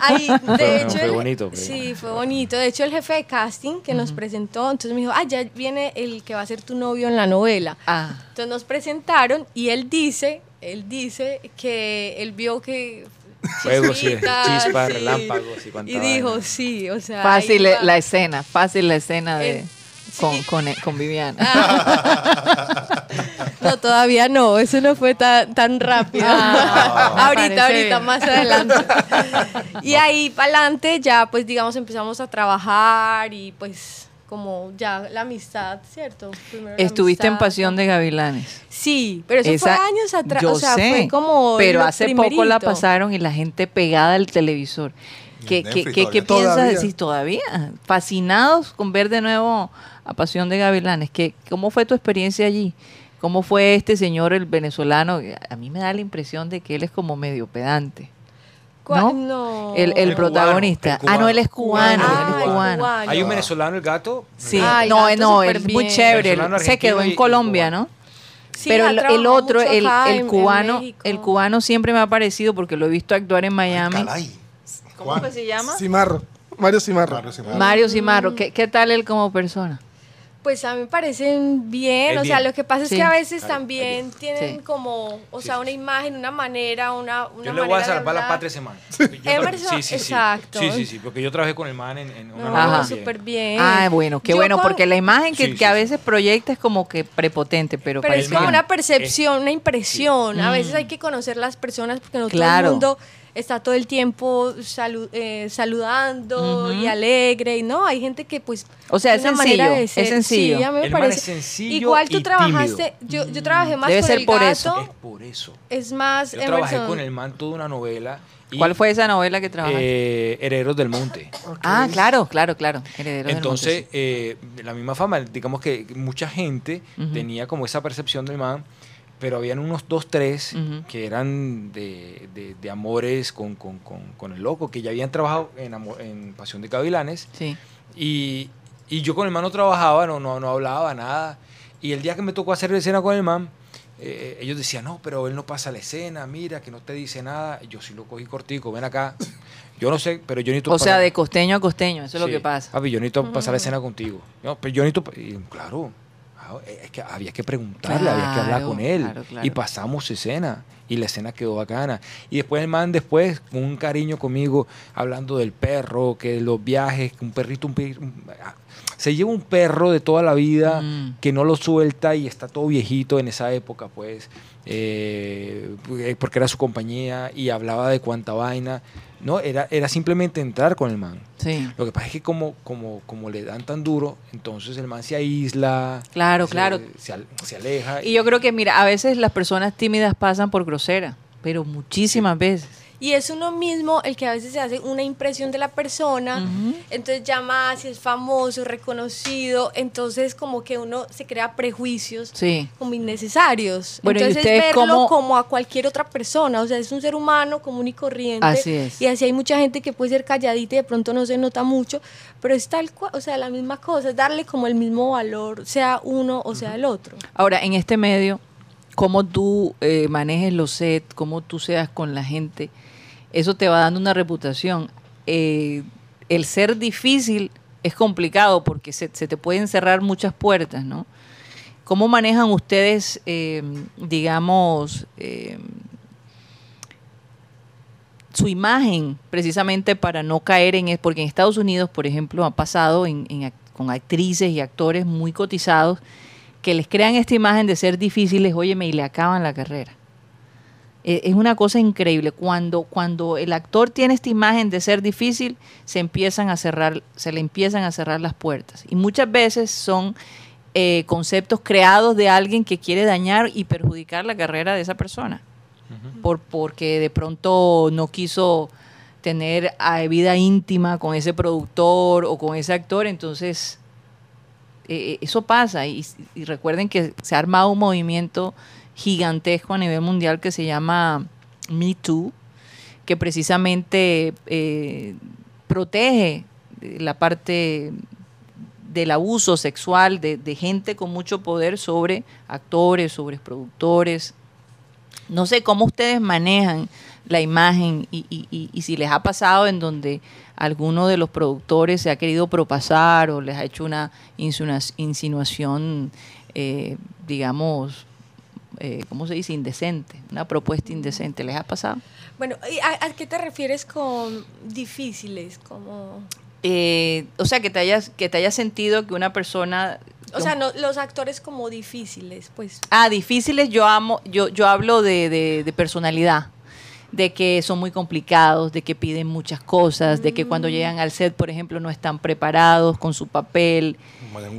Ahí, de hecho,
fue bonito, fue
sí, fue bonito. De hecho, el jefe de casting que nos presentó, entonces me dijo, ah, ya viene el que va a ser tu novio en la novela.
Ah,
Entonces nos presentaron y él dice, él dice que él vio que
Fuegos, sí, chispas,
sí.
relámpagos y cuanta
Y dijo,
vaina.
sí, o sea,
fácil la escena, fácil la escena de con, con, con Viviana.
No, todavía no, eso no fue tan, tan rápido.
Ah,
ahorita, ahorita,
bien.
más adelante. y ahí para adelante ya, pues digamos, empezamos a trabajar y pues como ya la amistad, ¿cierto? Primero
Estuviste en. Pasión de Gavilanes.
Sí, pero eso
Esa-
fue años atrás,
Yo
o sea,
sé,
fue como
pero hace poco la pasaron y la gente pegada al televisor. ¿Qué, qué, qué- qué piensas
Todavía.
decir todavía? Fascinados con ver de nuevo a Pasión de Gavilanes. ¿Qué, ¿Cómo fue tu experiencia allí? ¿Cómo fue este señor, el venezolano? A mí me da la impresión de que él es como medio pedante. ¿No?
No.
El, el
El
protagonista.
cubano, el
ah, no, él es cubano.
Ah,
él es
el
cubano.
cubano.
Hay un venezolano, el gato.
Sí,
Ay,
no,
gato
no, es muy chévere. Se quedó en
y-
Colombia. ¿no?
Sí,
Pero el, otro, el, cubano, el cubano siempre me ha parecido porque lo he visto actuar en Miami. ¿Cómo que se llama?
Cimarro. Mario Cimarro.
Mario Cimarro.
Mario Cimarro. ¿Qué, ¿Qué tal él como persona?
Pues a mí me parecen bien,
Es
o sea,
bien.
lo que pasa es
Sí.
que a veces
Claro,
también tienen
Sí.
como, o
Sí,
sea,
sí,
una
sí.
imagen, una manera, una, una
Yo le voy a salvar la patria ese man.
Emerson, exacto.
Sí, sí, sí, porque yo trabajé con el man en, en una
No,
Ajá.
súper bien.
Ah, bueno, qué
Yo
bueno,
con-
porque la imagen que,
Sí,
que
sí,
a
sí.
veces proyecta es como que prepotente, pero,
Pero es como una percepción, una impresión. A
Mm.
veces hay que conocer las personas porque no todo el mundo está todo el tiempo salu- eh, saludando y alegre. Y no, hay gente que pues...
O sea, es
manera
sencillo,
de
es sencillo.
Sí, a mí me
El man
parece.
es sencillo
Igual tú
y
trabajaste, yo, yo trabajé más
Debe
con
ser
el
por
gato.
eso.
Es por eso.
Es más,
Yo trabajé con el man toda una novela. y,
¿Cuál fue esa novela que trabajaste?
Eh, Herederos del Monte.
ah, claro, claro, claro. Herederos del
Entonces,
Monte,
eh, la misma fama, digamos que mucha gente tenía como esa percepción del man, pero habían unos dos, tres que eran de, de- de amores con, con- con- con el loco, que ya habían trabajado en, en Pasión de Gavilanes,
sí.
y, y yo con el man no trabajaba, no, no, no hablaba nada, y el día que me tocó hacer la escena con el man, eh, ellos decían, no, pero él no pasa la escena, mira, que no te dice nada, yo sí lo cogí cortico, ven acá, yo no sé, pero yo necesito
O sea, de costeño a costeño, eso es lo que pasa.
Papi, yo necesito pasar la escena contigo. No, pero yo necesito. y, claro. Ah, Es que había que preguntarle, había que hablar con él.
claro, claro.
Y pasamos escena. Y la escena quedó bacana. Y después el man, después, con un cariño conmigo, hablando del perro, que los viajes, que un perrito, un perro. Se lleva un perro de toda la vida
Mm.
que no lo suelta y está todo viejito en esa época, pues, eh, porque era su compañía y hablaba de cuánta vaina. No, era, era simplemente entrar con el man.
Sí.
Lo que pasa es que como, como, como le dan tan duro, entonces el man se aísla.
Claro,
se-
claro.
Se, al- se aleja.
Y yo creo que, mira, a veces las personas tímidas pasan por grosera, pero muchísimas veces.
Y es uno mismo el que a veces se hace una impresión de la persona, entonces llama si es famoso, reconocido, entonces como que uno se crea prejuicios
Sí.
como innecesarios.
Bueno, ¿y
entonces
ustedes
verlo
cómo-
como a cualquier otra persona, o sea, es un ser humano común y corriente.
Así es.
Y así hay mucha gente que puede ser calladita y de pronto no se nota mucho, pero es tal cual, o sea, la misma cosa, es darle como el mismo valor, sea uno o sea el otro.
Ahora, en este medio, cómo tú eh, manejes los sets, cómo tú seas con la gente, eso te va dando una reputación. Eh, el ser difícil es complicado porque se, se te pueden cerrar muchas puertas, ¿no? ¿Cómo manejan ustedes, eh, digamos, eh, su imagen precisamente para no caer en porque en Estados Unidos por ejemplo ha pasado con actrices y actores muy cotizados que les crean esta imagen de ser difíciles, óyeme, y le acaban la carrera. E- Es una cosa increíble. Cuando, cuando el actor tiene esta imagen de ser difícil, se empiezan a cerrar, se le empiezan a cerrar las puertas. Y muchas veces son eh, conceptos creados de alguien que quiere dañar y perjudicar la carrera de esa persona. Por, porque de pronto no quiso tener eh, vida íntima con ese productor o con ese actor, entonces eh, eso pasa. Y, y recuerden que se ha armado un movimiento gigantesco a nivel mundial que se llama Me Too, que precisamente eh, protege la parte del abuso sexual de, gente con mucho poder sobre actores, sobre productores. No sé cómo ustedes manejan la imagen y, y- si les ha pasado en donde alguno de los productores se ha querido propasar o les ha hecho una insinuación, eh, digamos, eh, ¿cómo se dice? Indecente, una propuesta indecente. ¿Les ha pasado?
Bueno, ¿y ¿a, a qué te refieres con difíciles? Como...
Eh, o sea, que te hayas, que te hayas sentido que una persona...
O sea, no, los actores como difíciles, pues.
Ah, difíciles, yo amo, yo, yo hablo de, de- de personalidad, de que son muy complicados, de que piden muchas cosas, de que cuando llegan al set, por ejemplo, no están preparados con su papel,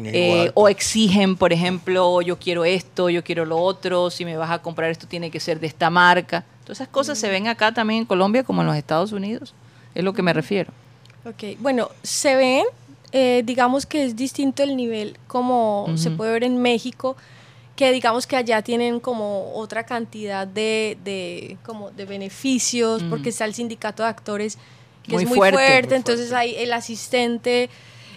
eh, o exigen, por ejemplo, yo quiero esto, yo quiero lo otro, si me vas a comprar esto tiene que ser de esta marca. Todas esas cosas se ven acá también en Colombia como en los Estados Unidos, es lo que me refiero.
Ok, bueno, se ven, eh, digamos que es distinto el nivel como se puede ver en México, que digamos que allá tienen como otra cantidad de, de como de beneficios, porque está el sindicato de actores que
Muy
es muy
fuerte,
fuerte,
muy
entonces hay el asistente,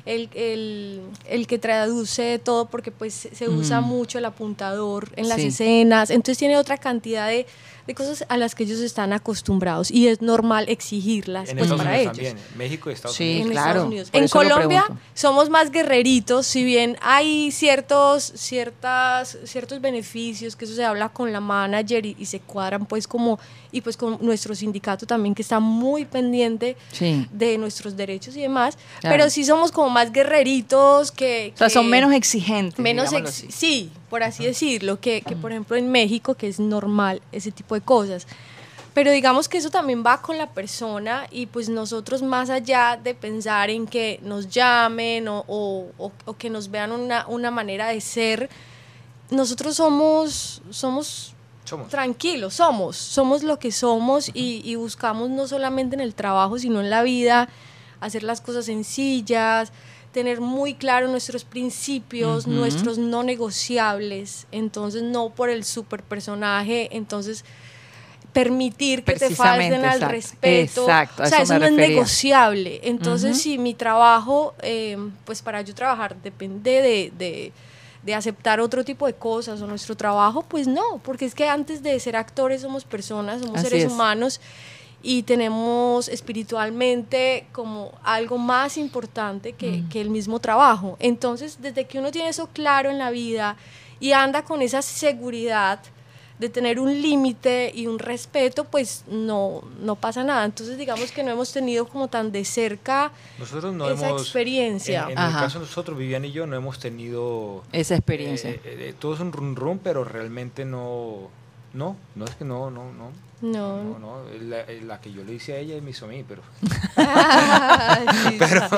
el, el, el que traduce todo, porque pues se usa
Mm.
mucho el apuntador en las
Sí.
escenas, entonces tiene otra cantidad de, de cosas a las que ellos están acostumbrados y es normal exigirlas
En
pues
Estados
para
Unidos
ellos.
también, en México y Estados
Sí,
Unidos.
En
claro,
Estados Unidos. En Colombia somos más guerreritos, si bien hay ciertos, ciertas, ciertos beneficios, que eso se habla con la manager y, y se cuadran pues como, y pues con nuestro sindicato también que está muy pendiente
Sí.
de nuestros derechos y demás,
Claro.
pero sí somos como más guerreritos que...
O sea,
que-
son menos exigentes.
menos ex-
así.
sí por así decirlo que, que, por ejemplo en México que es normal ese tipo de cosas pero digamos que eso también va con la persona y pues nosotros más allá de pensar en que nos llamen o, o- o- o que nos vean una, una manera de ser nosotros somos somos
Somos.
tranquilos, somos, somos lo que somos y, y buscamos no solamente en el trabajo, sino en la vida, hacer las cosas sencillas, tener muy claro nuestros principios, nuestros no negociables, entonces no por el super personaje, entonces permitir que te falten al
exacto.
respeto,
Exacto,
o sea,
eso
no es negociable, entonces si mi trabajo, eh, pues para yo trabajar depende de, de de aceptar otro tipo de cosas o nuestro trabajo, pues no, porque es que antes de ser actores somos personas, somos
Así
seres
es.
humanos y tenemos espiritualmente como algo más importante que,
Mm.
que el mismo trabajo. Entonces, desde que uno tiene eso claro en la vida y anda con esa seguridad de tener un límite y un respeto, pues no, no pasa nada. Entonces, digamos que no hemos tenido como tan de cerca
Nosotros no
esa
hemos...
experiencia.
En, en el caso de nosotros, Vivian y yo, no hemos tenido...
Esa experiencia.
eh, eh, eh, todo es un run run, pero realmente no... No, no es que no, no, no.
No.
No, no, la, la que yo le hice a ella me hizo a mí, pero...
Sí,
pero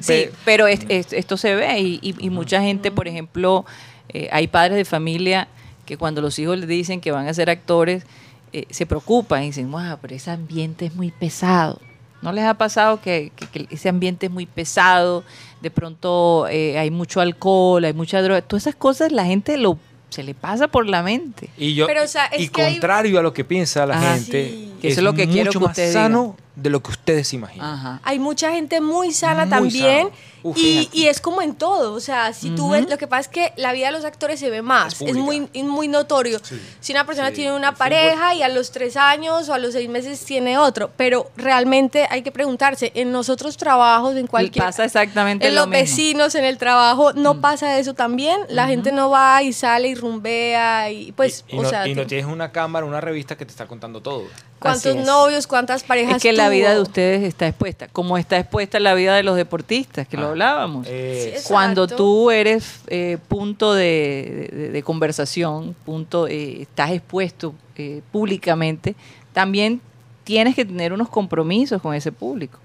Sí, pero es- es- esto se ve y, y- y mucha gente, por ejemplo, eh, hay padres de familia que cuando los hijos les dicen que van a ser actores, eh, se preocupan y dicen, wow, pero ese ambiente es muy pesado. ¿No les ha pasado que, que- que ese ambiente es muy pesado? De pronto eh, hay mucho alcohol, hay mucha droga. Todas esas cosas la gente lo se le pasa por la mente.
Y yo,
Pero, o sea, es
y
que hay-
contrario a lo que piensa la
Ah,
gente,
sí.
Que eso es lo que quiero que
más
ustedes
sano de lo que ustedes se imaginan.
Ajá.
Hay mucha gente muy sana
Muy
también.
Uf,
y, y es como en todo, o sea, si tú
Ujú.
ves, lo que pasa es que la vida de los actores se ve más,
Es
es, muy, es muy notorio. Si una persona
Sí,
tiene una
el fútbol-
pareja y a los tres años o a los seis meses tiene otro, pero realmente hay que preguntarse, en nosotros trabajos, en cualquier...
Pasa exactamente
en
lo
los
mismo.
vecinos, en el trabajo, ¿no pasa eso también? La gente no va y sale y rumbea y pues,
y, y
o
no,
sea,
y no
ti-
tienes una cámara, una revista que te está contando todo.
Cuántos novios, cuántas parejas
Es que la vida de ustedes está expuesta, como está expuesta la vida de los deportistas, que lo
Ah,
hablábamos.
eh,
Sí,
Cuando tú eres eh, punto de, de- de conversación, punto, eh, estás expuesto eh, públicamente, también tienes que tener unos compromisos con ese público.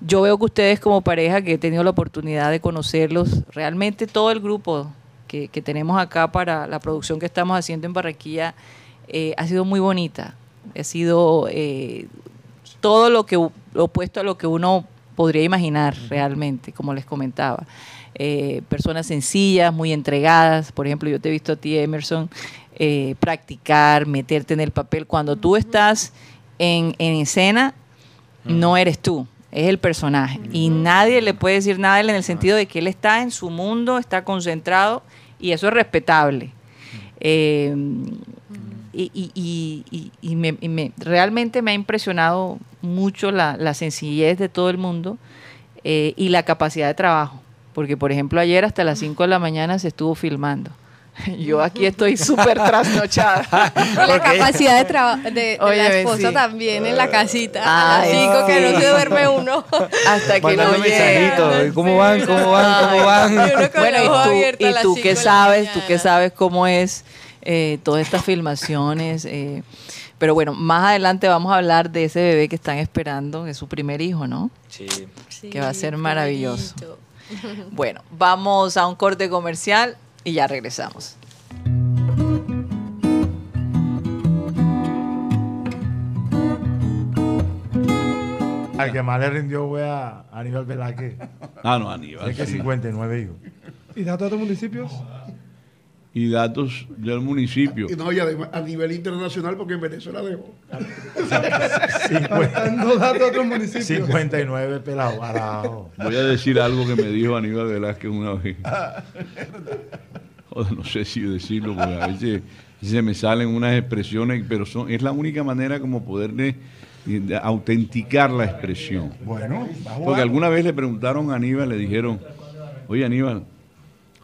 Yo veo que ustedes como pareja, que he tenido la oportunidad de conocerlos, realmente todo el grupo que, que tenemos acá para la producción que estamos haciendo en Barranquilla eh, ha sido muy bonita. Ha sido eh, todo lo que lo opuesto a lo que uno podría imaginar realmente, como les comentaba. Eh, personas sencillas, muy entregadas. Por ejemplo, yo te he visto a ti, Emerson, eh, practicar, meterte en el papel. Cuando tú estás en, en escena, no eres tú, es el personaje. Y nadie le puede decir nada a él en el sentido de que él está en su mundo, está concentrado, y eso es respetable. Eh, y, y- y- y- y me- y me- realmente me ha impresionado mucho la, la sencillez de todo el mundo eh, y la capacidad de trabajo. Porque, por ejemplo, ayer hasta las 5 de la mañana se estuvo filmando. Yo aquí estoy súper trasnochada.
La capacidad de, traba- de, de la esposa
sí.
también en la casita. a las
Ay,
5 que no se duerme uno.
Hasta que
Mandando
no
mensajitos, ¿cómo van? ¿Cómo van? ¿Cómo van?
Y uno con
Bueno, y tú, y
cinco la
sabes, tú que
mañana.
sabes cómo es eh, todas estas filmaciones. eh, pero bueno, más adelante vamos a hablar de ese bebé que están esperando, que es su primer hijo, ¿no?
Sí.
Sí,
que va a ser maravilloso. Bueno, vamos a un corte comercial y ya regresamos.
Al que más le rindió fue a Aníbal Velázquez.
Ah, no, Aníbal.
Es que
sí.
59 hijos.
¿Y de municipios?
Y datos del municipio.
Y no, y además a nivel internacional, porque en Venezuela dejó.
Dando
datos a otros municipios.
59 pelados parados.
Voy a decir algo que me dijo Aníbal Velázquez una vez. Joder, no sé si decirlo, porque a veces se me salen unas expresiones, pero son, es la única manera como poderle autenticar la expresión.
Bueno,
Porque alguna vez le preguntaron a Aníbal, le dijeron, oye Aníbal,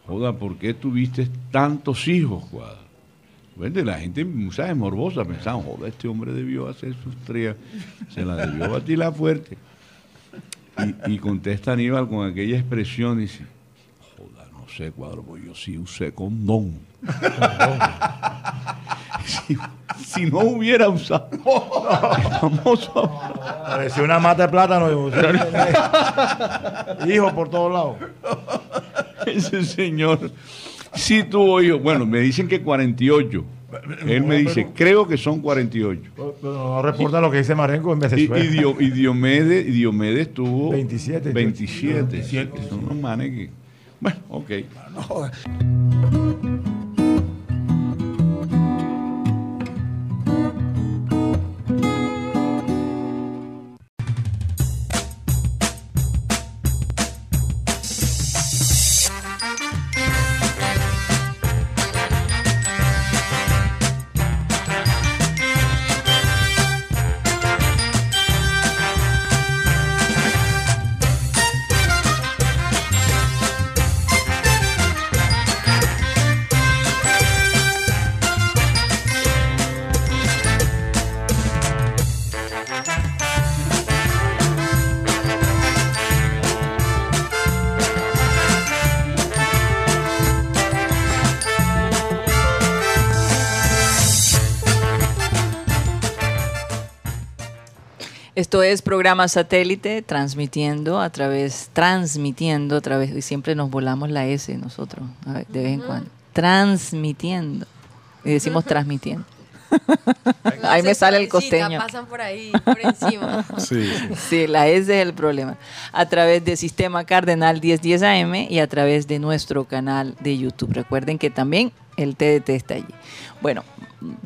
joda, ¿por qué tuviste tantos hijos, cuadro? Bueno, la gente, ¿sabes? Morbosa, pensaban, joda, este hombre debió hacer sus tres, se la debió batilar fuerte. Y, y contesta Aníbal con aquella expresión, dice, joda, no sé, cuadro, pues yo sí usé condón. si, si no hubiera usado el famoso
una mata de plátano. Hijo por todos lados.
Ese señor sí tuvo hijos. Bueno, me dicen que 48. Él me dice, creo que son 48.
Pero no reporta lo que dice Marenco en Venezuela.
y Dio- y Diomedes, y Diomedes tuvo
27.
27. Son unos manes que. Bueno, ok.
Es programa satélite transmitiendo a través, transmitiendo a través, y siempre nos volamos la S nosotros, a ver, de vez en cuando. Transmitiendo. Y decimos transmitiendo. Ahí me sale el costeño.
Pasan por ahí, por encima.
Sí.
Sí, la S es el problema. A través de Sistema Cardenal 1010 AM y a través de nuestro canal de YouTube. Recuerden que también el TDT está allí. Bueno,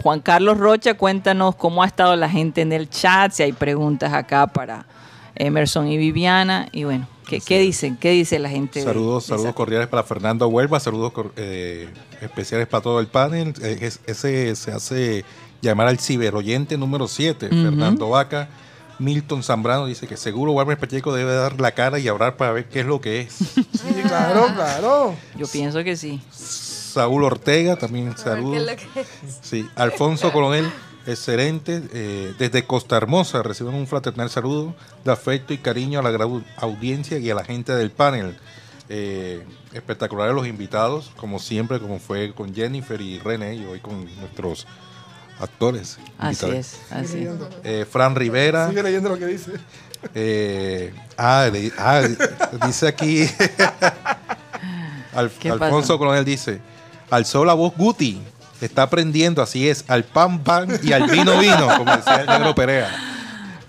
Juan Carlos Rocha, cuéntanos cómo ha estado la gente en el chat, si hay preguntas acá para Emerson y Viviana. Y bueno, ¿qué, qué dicen? ¿Qué dice la gente?
Saludos,
de
saludos cordiales para Fernando Huelva, saludos eh, especiales para todo el panel. Eh, es- ese se hace llamar al ciberoyente número 7,
Ujú.
Fernando Vaca. Milton Zambrano dice que seguro Walmer Pacheco debe dar la cara y hablar para ver qué es lo que es.
Sí, claro, claro.
Yo pienso que sí.
Saúl Ortega también saludos. Sí, Alfonso Coronel, excelente. eh, desde Costa Hermosa reciben un fraternal saludo de afecto y cariño a la gran audiencia y a la gente del panel. Eh, espectaculares los invitados, como siempre, como fue con Jennifer y René, y hoy con nuestros actores.
Así
invitados.
es, así es.
Eh, Fran Rivera.
Sigue leyendo lo que dice.
Eh, ah, le- ah, dice aquí. Al-
¿Qué
Alfonso
pasa?
Coronel dice: Alzó la voz Guti. Está aprendiendo, así es, al pan pan y al vino vino, como decía el negro Perea.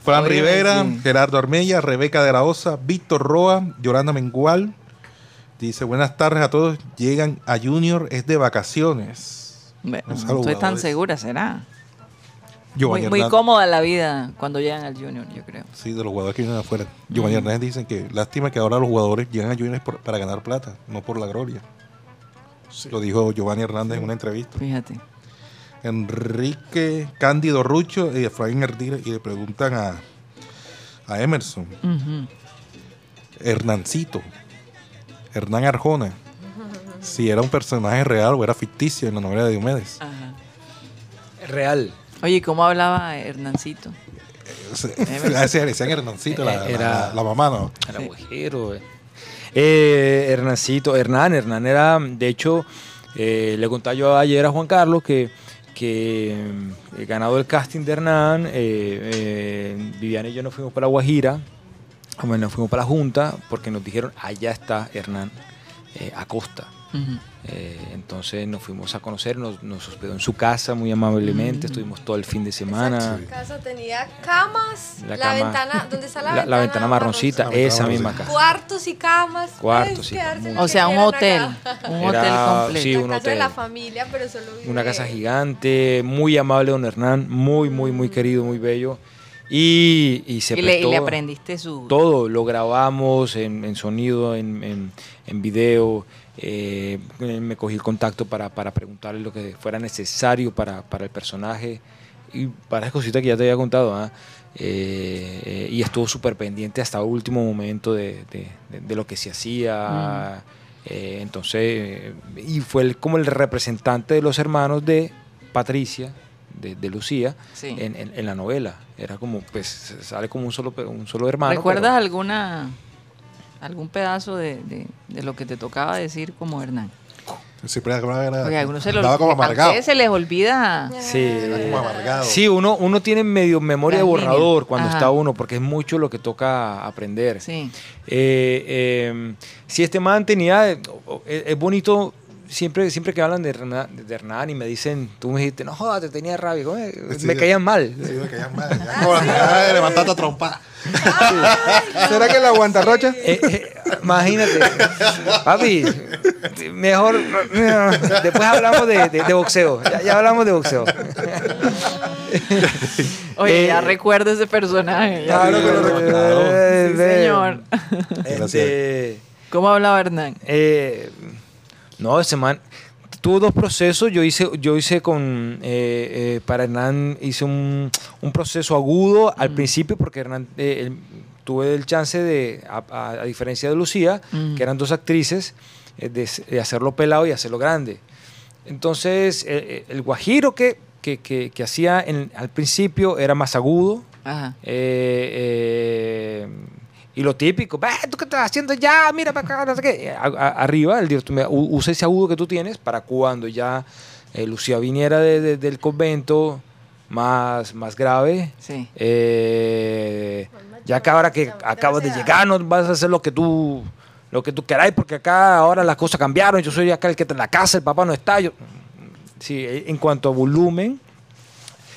Fran Rivera,
sí.
Gerardo Armella, Rebeca de la Osa, Víctor Roa, Yolanda Mengual. Dice: Buenas tardes a todos. Llegan a Junior, es de vacaciones.
Bueno, no
saludo,
estoy tan segura, será. Muy,
Giovanni
muy
Hernández-
cómoda la vida cuando llegan al Junior, yo creo.
Sí, de los jugadores que vienen afuera. Giovanni Hernández dicen que lástima que ahora los jugadores llegan a Juniors por- para ganar plata, no por la gloria. Lo dijo Giovanni Hernández en una entrevista.
Fíjate.
Enrique Cándido Rucho y Efraín Erdire y le preguntan a, a Emerson. Hernancito, Hernán Arjona, si era un personaje real o era ficticio en la novela de Diomedes.
Ajá.
Real.
Oye, ¿y ¿cómo hablaba Hernancito?
Le decían Hernancito, la,
Era-
la- la mamá, ¿no?
Era eh. Eh, Hernancito, Hernán, Hernán era, de hecho, eh, le contaba yo ayer a Juan Carlos que, que he ganado el casting de Hernán, eh, eh, Viviana y yo nos fuimos para Guajira, bueno, nos fuimos para la Junta, porque nos dijeron, allá está Hernán eh, Eh, entonces nos fuimos a conocer, nos, nos hospedó en su casa muy amablemente, estuvimos todo el fin de semana.
Esa casa tenía camas,
La
la,
cama-
ventana, ¿dónde está la,
La,
ventana?
la ventana marroncita,
marroncita.
esa misma casa.
Cuartos y camas.
Cuartos, muy-
el
O sea, un hotel.
acá.
Un
Era-
hotel completo.
sí,
la
un
casa de la familia, pero solo vive
Una casa gigante, muy amable don Hernán, muy, muy, muy querido, muy bello. Y, y se
Y le, y le
prestó
aprendiste su...
todo, lo grabamos en, en sonido, en, en, en video. Eh, me cogí el contacto para, para preguntarle lo que fuera necesario para, para el personaje y para las cositas que ya te había contado. ¿ah? Eh, eh, y estuvo súper pendiente hasta el último momento de, de- de- de lo que se hacía. Eh, entonces, y fue el- como el representante de los hermanos de Patricia, de, de Lucía,
Sí.
en, en- en la novela. Era como, pues, sale como un solo, un solo hermano.
¿Recuerdas
pero-
alguna algún pedazo de, de- de lo que te tocaba decir como Hernán?
Siempre era,
a algunos se, lo-
como
a
amargado.
ustedes se les olvida.
Sí,
Era como amargado.
Sí, uno, uno tiene medio memoria de borrador cuando
Ajá.
está uno, porque es mucho lo que toca aprender.
Sí.
Eh, eh, si este man tenía, eh, es, es bonito, siempre, siempre que hablan de Hernán, de Hernán y me dicen, tú me dijiste, no jodas, te tenía rabia.
Sí,
me caían mal.
Sí, me caían mal. Ya como la de levantar a trompa.
¿Será que la aguantarrocha?
Eh, eh, imagínate, papi, mejor, después hablamos de, de- de boxeo, ya, ya hablamos de boxeo.
Oye,
Eh,
ya recuerdo ese personaje.
Claro que lo recuerdo.
Eh,
Sí, señor.
Este,
¿Cómo hablaba Hernán?
eh, no, ese man tuvo dos procesos. Yo hice, yo hice con eh, eh, para Hernán hice un, un proceso agudo al principio porque Hernán eh, él- tuve el chance de, a, a- a diferencia de Lucía,
Mm.
que eran dos actrices, de, de hacerlo pelado y hacerlo grande. Entonces, el guajiro que, que, que- que hacía en- al principio era más agudo.
Ajá.
Eh, y lo típico, "Ve, ¿tú qué estás haciendo ya? Mira para acá, no sé qué". A- a- arriba, el director usa ese agudo que tú tienes para cuando ya eh, Lucía viniera de- de- del convento, más, más grave.
Sí.
Eh, ya que ahora que acabas de llegar, no vas a hacer lo que tú lo que tú queráis, porque acá ahora las cosas cambiaron. Yo soy acá el que está en la casa, el papá no está. Yo, sí, en cuanto a volumen,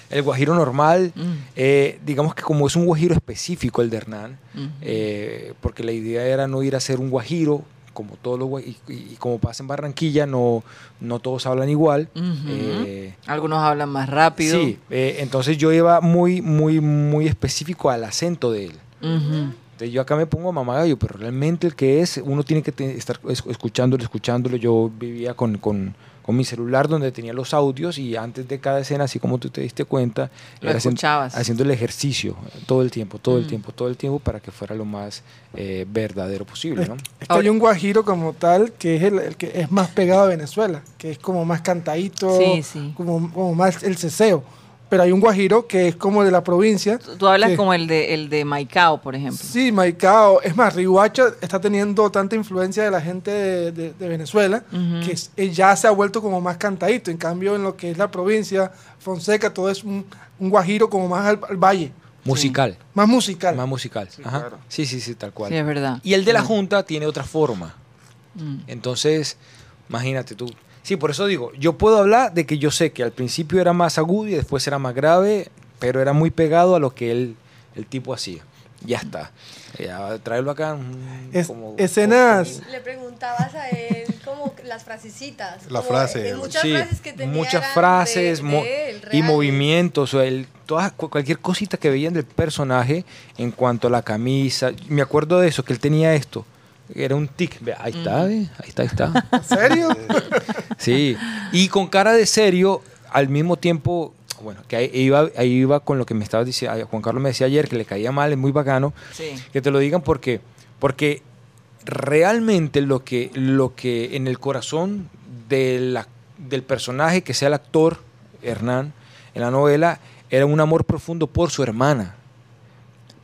el guajiro normal,
Mm.
eh, digamos que como es un guajiro específico el de Hernán, eh, porque la idea era no ir a hacer un guajiro como todos los y, y- como pasa en Barranquilla, no, no todos hablan igual. Eh,
Algunos hablan más rápido.
sí, eh, entonces yo iba muy, muy, muy específico al acento de él. Entonces yo acá me pongo a mamá gallo, pero realmente el que es, uno tiene que estar es- escuchándolo, escuchándolo. Yo vivía con, con- con mi celular donde tenía los audios y antes de cada escena, así como tú te diste cuenta,
Lo escuchabas.
haciendo el ejercicio todo el tiempo, todo el
Mm.
tiempo, todo el tiempo para que fuera lo más eh, verdadero posible, ¿no?
Es que hay un guajiro como tal que es el, el que es más pegado a Venezuela, que es como más cantadito,
Sí, sí.
Como, como más el ceseo. Pero hay un guajiro que es como de la provincia.
Tú, hablas
que-
como el de, el de Maicao, por ejemplo.
Sí, Maicao. Es más, Rihuacha está teniendo tanta influencia de la gente de, de- de Venezuela que es- eh, ya se ha vuelto como más cantadito. En cambio, en lo que es la provincia, Fonseca, todo es un, un guajiro como más al, al valle,
Musical,
más musical.
más musical. Ajá.
claro.
Sí, sí, sí, tal cual.
Sí, es verdad.
Y el de la Junta tiene otra forma.
Mm.
Entonces, imagínate tú. Sí, por eso digo, yo puedo hablar de que yo sé que al principio era más agudo y después era más grave, pero era muy pegado a lo que él, el tipo hacía. Ya está. Ya, traerlo acá.
Es-
como-
escenas-
le preguntabas a él como las frasecitas.
La
como
frase.
muchas
Sí,
frases que tenía
muchas frases
de-
mo-
de él,
y movimientos, o el, todas, cu- cualquier cosita que veían del personaje en cuanto a la camisa. Me acuerdo de eso, que él tenía esto. Era un tic. Ve, Ahí está, ahí está, ahí está.
¿En serio?
Sí, y con cara de serio, al mismo tiempo, bueno, que ahí iba, ahí iba con lo que me estabas diciendo, Juan Carlos me decía ayer que le caía mal, es muy bacano,
Sí.
que te lo digan porque, porque realmente lo que, lo que en el corazón de la- del personaje, que sea el actor, Hernán, en la novela, era un amor profundo por su hermana,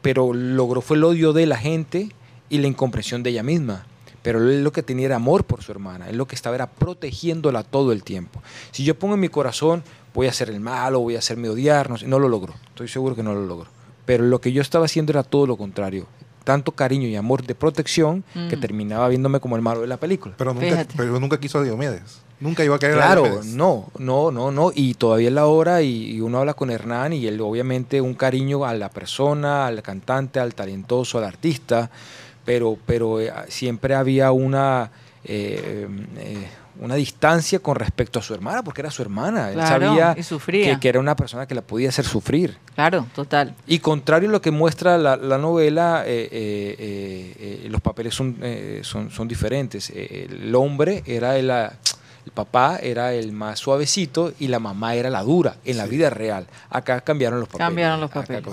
pero logró fue el odio de la gente y la incomprensión de ella misma. Pero él lo que tenía era amor por su hermana, él lo que estaba era protegiéndola todo el tiempo. Si yo pongo en mi corazón, voy a ser el malo, voy a hacerme odiar, no, lo logro, estoy seguro que no lo logro. Pero lo que yo estaba haciendo era todo lo contrario, tanto cariño y amor de protección que
Mm.
terminaba viéndome como el malo de la película.
Pero nunca,
Fíjate.
pero nunca quiso a Diomedes. Nunca iba a caer a
Claro, no, no, no, no. Y todavía es la hora y, y uno habla con Hernán y él obviamente un cariño a la persona, al cantante, al talentoso, al artista, pero, pero eh, siempre había una, eh, eh, una distancia con respecto a su hermana, porque era su hermana. Él sabía
y sufría.
Que, que era una persona que la podía hacer sufrir.
Claro, total.
Y contrario a lo que muestra la, la novela, eh, los papeles son, son, son diferentes. El hombre era el, ah, el papá era el más suavecito y la mamá era la dura en la vida real. Acá cambiaron los papeles.
Cambiaron los papeles.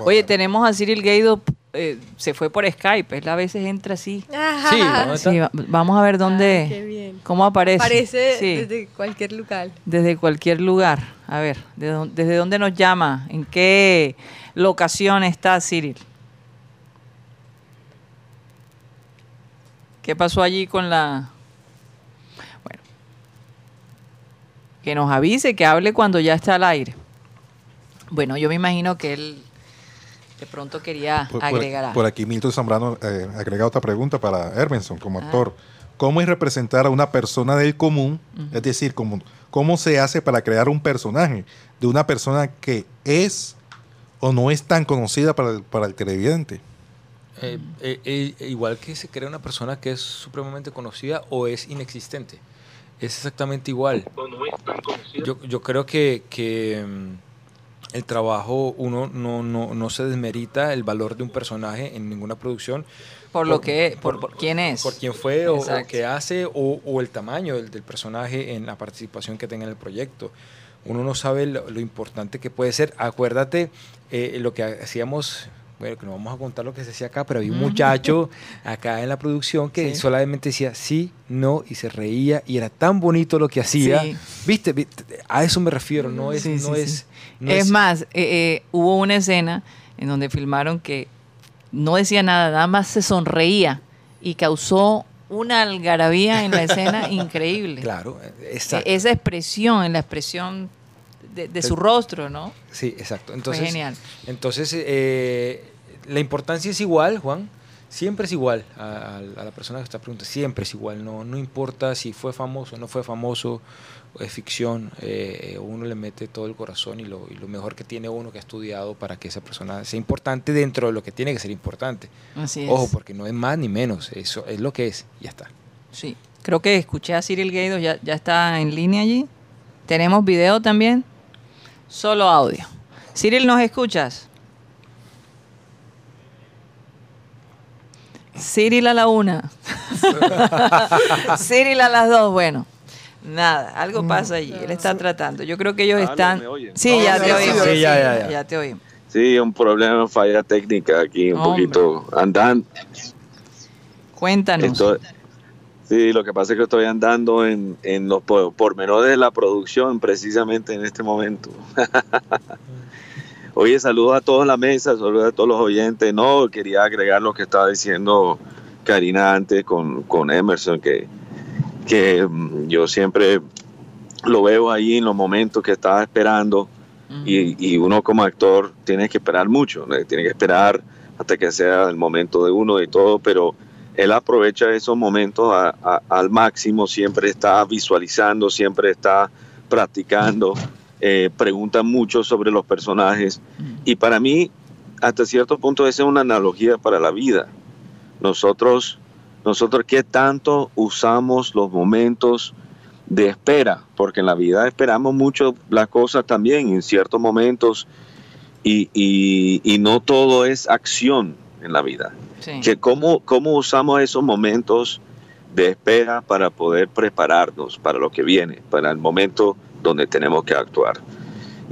Oye, tenemos a Cyril Gaido, eh, se fue por Skype, él a veces entra así.
Sí, ¿dónde está?
Sí, va- vamos a ver dónde,
Ay, qué bien.
cómo aparece.
Aparece
Sí,
desde cualquier lugar.
desde cualquier lugar. A ver, ¿de dó- ¿desde dónde nos llama? ¿En qué locación está Cyril? ¿Qué pasó allí con la... que nos avise, que hable cuando ya está al aire. Bueno, yo me imagino que él de pronto quería
Por,
agregar algo.
por aquí Milton Zambrano eh, agrega otra pregunta para Herbenson como actor. ¿Cómo es representar a una persona del común? Es decir, ¿cómo, ¿cómo se hace para crear un personaje de una persona que es o no es tan conocida para el, para el televidente?
Eh, eh, eh, igual que se crea una persona que es supremamente conocida o es inexistente. Es exactamente igual. Yo, yo creo que, que, mm, el trabajo, uno no, no, no se desmerita el valor de un personaje en ninguna producción.
por lo que, por, por quién es.
Por quién fue o, o qué hace o, o el tamaño del, del personaje en la participación que tenga en el proyecto. Uno no sabe lo, lo importante que puede ser. Acuérdate eh, lo que hacíamos, bueno, que no vamos a contar lo que se hacía acá, pero había un muchacho acá en la producción que
Sí.
solamente decía sí, no y se reía y era tan bonito lo que hacía.
Sí.
¿Viste? A eso me refiero, no es...
Sí,
no es, no
es más, eh, eh, hubo una escena en donde filmaron que no decía nada, nada más se sonreía y causó una algarabía en la escena increíble.
Claro,
E-
exacto.
Esa expresión, en la expresión de, de su rostro, ¿no?
Sí, exacto.
Fue
Entonces,
genial.
Entonces, eh, la importancia es igual, Juan. Siempre es igual a, a- la persona que está preguntando. Siempre es igual. No, no importa si fue famoso o no fue famoso, es ficción. eh, uno le mete todo el corazón y lo, y lo mejor que tiene uno que ha estudiado para que esa persona sea importante dentro de lo que tiene que ser importante.
Así es.
Ojo, porque no es más ni menos. Eso es lo que es. Ya está.
Sí. Creo que escuché a Cyril Gaido, ya, ya está en línea allí. Tenemos video también. Solo audio. Cyril, ¿nos escuchas? Cyril a la una. Cyril a las dos. Bueno, nada, algo pasa allí. Él está tratando. Yo creo que ellos
Aló,
están. Sí, ya
Sí,
te oímos.
sí, ya, ya, ya.
Ya te oímos.
Sí, un problema, falla técnica aquí, un
Hombre.
poquito andando.
Cuéntanos.
Estoy- sí, lo que pasa es que estoy andando en, en los por- pormenores de la producción precisamente en este momento. Oye, saludos a toda la mesa, saludos a todos los oyentes. No, quería agregar lo que estaba diciendo Karina antes con, con Emerson, que, que mm, yo siempre lo veo ahí en los momentos que estaba esperando y, y uno como actor tiene que esperar mucho, ¿no? tiene que esperar hasta que sea el momento de uno y todo, pero él aprovecha esos momentos al máximo, siempre está visualizando, siempre está practicando, eh, pregunta mucho sobre los personajes y para mí hasta cierto punto esa es una analogía para la vida. Nosotros, nosotros qué tanto usamos los momentos de espera, porque en la vida esperamos mucho las cosas también en ciertos momentos y- y no todo es acción en la vida.
Sí.
Que cómo, cómo usamos esos momentos de espera para poder prepararnos para lo que viene, para el momento donde tenemos que actuar.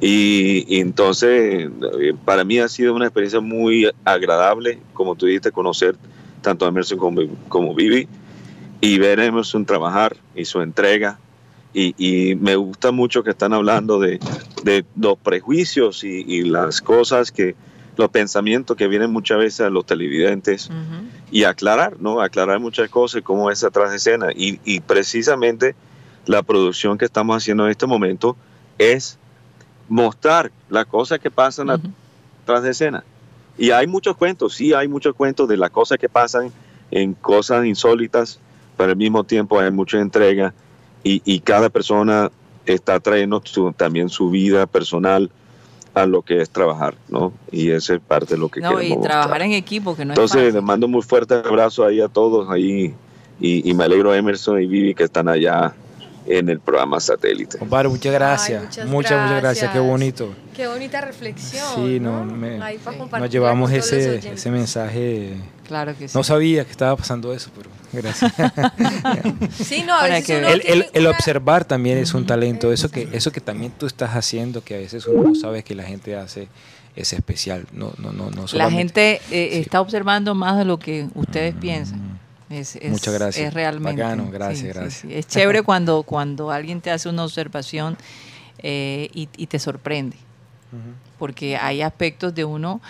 Y, y entonces, eh, para mí ha sido una experiencia muy agradable, como tú dijiste, conocer tanto a Emerson como, como Vivi y ver a Emerson trabajar y su entrega. Y, y me gusta mucho que están hablando de, de los prejuicios y, y las cosas que, los pensamientos que vienen muchas veces a los televidentes y aclarar, ¿no? Aclarar muchas cosas como es atrás de escena. Y, y precisamente la producción que estamos haciendo en este momento es mostrar las cosas que pasan
Ujú.
atrás de escena. y hay muchos cuentos, sí, hay muchos cuentos de las cosas que pasan en cosas insólitas, pero al mismo tiempo hay mucha entrega y, y cada persona está trayendo su- también su vida personal a lo que es trabajar, ¿no? Y esa es parte de lo que
No, y trabajar
mostrar.
en equipo, que no
Entonces,
es
les mando un muy fuerte abrazo ahí a todos ahí y, y me alegro Emerson y Vivi que están allá en el programa satélite.
Compadre, muchas gracias.
Ay, muchas
muchas, muchas gracias. Qué bonito.
Qué bonita reflexión.
Sí,
¿no?
me- Nos llevamos ese, ese mensaje.
Claro que sí.
No sabía que estaba pasando eso, pero gracias.
Sí, no, a veces uno
el, el- el observar también es un talento. Eso que, eso que también tú estás haciendo, que a veces uno no sabe que la gente hace, es especial. No, no, no, no
La gente eh,
Sí.
está observando más de lo que ustedes piensan. Es, es-
Muchas gracias.
Es realmente.
Bacano, gracias,
sí,
gracias.
sí. Es chévere cuando, cuando alguien te hace una observación eh, y, y te sorprende. Porque hay aspectos de uno,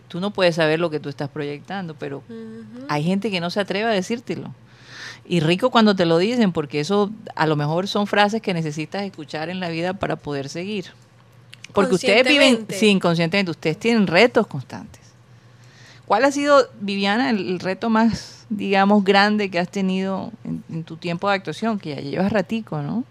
tú no puedes saber lo que tú estás proyectando, pero hay gente que no se atreve a decírtelo. Y rico cuando te lo dicen, porque eso a lo mejor son frases que necesitas escuchar en la vida para poder seguir. Porque ustedes viven, sí, inconscientemente, ustedes tienen retos constantes. ¿Cuál ha sido, Viviana, el, el reto más, digamos, grande que has tenido en, en tu tiempo de actuación? Que ya llevas ratico, ¿no?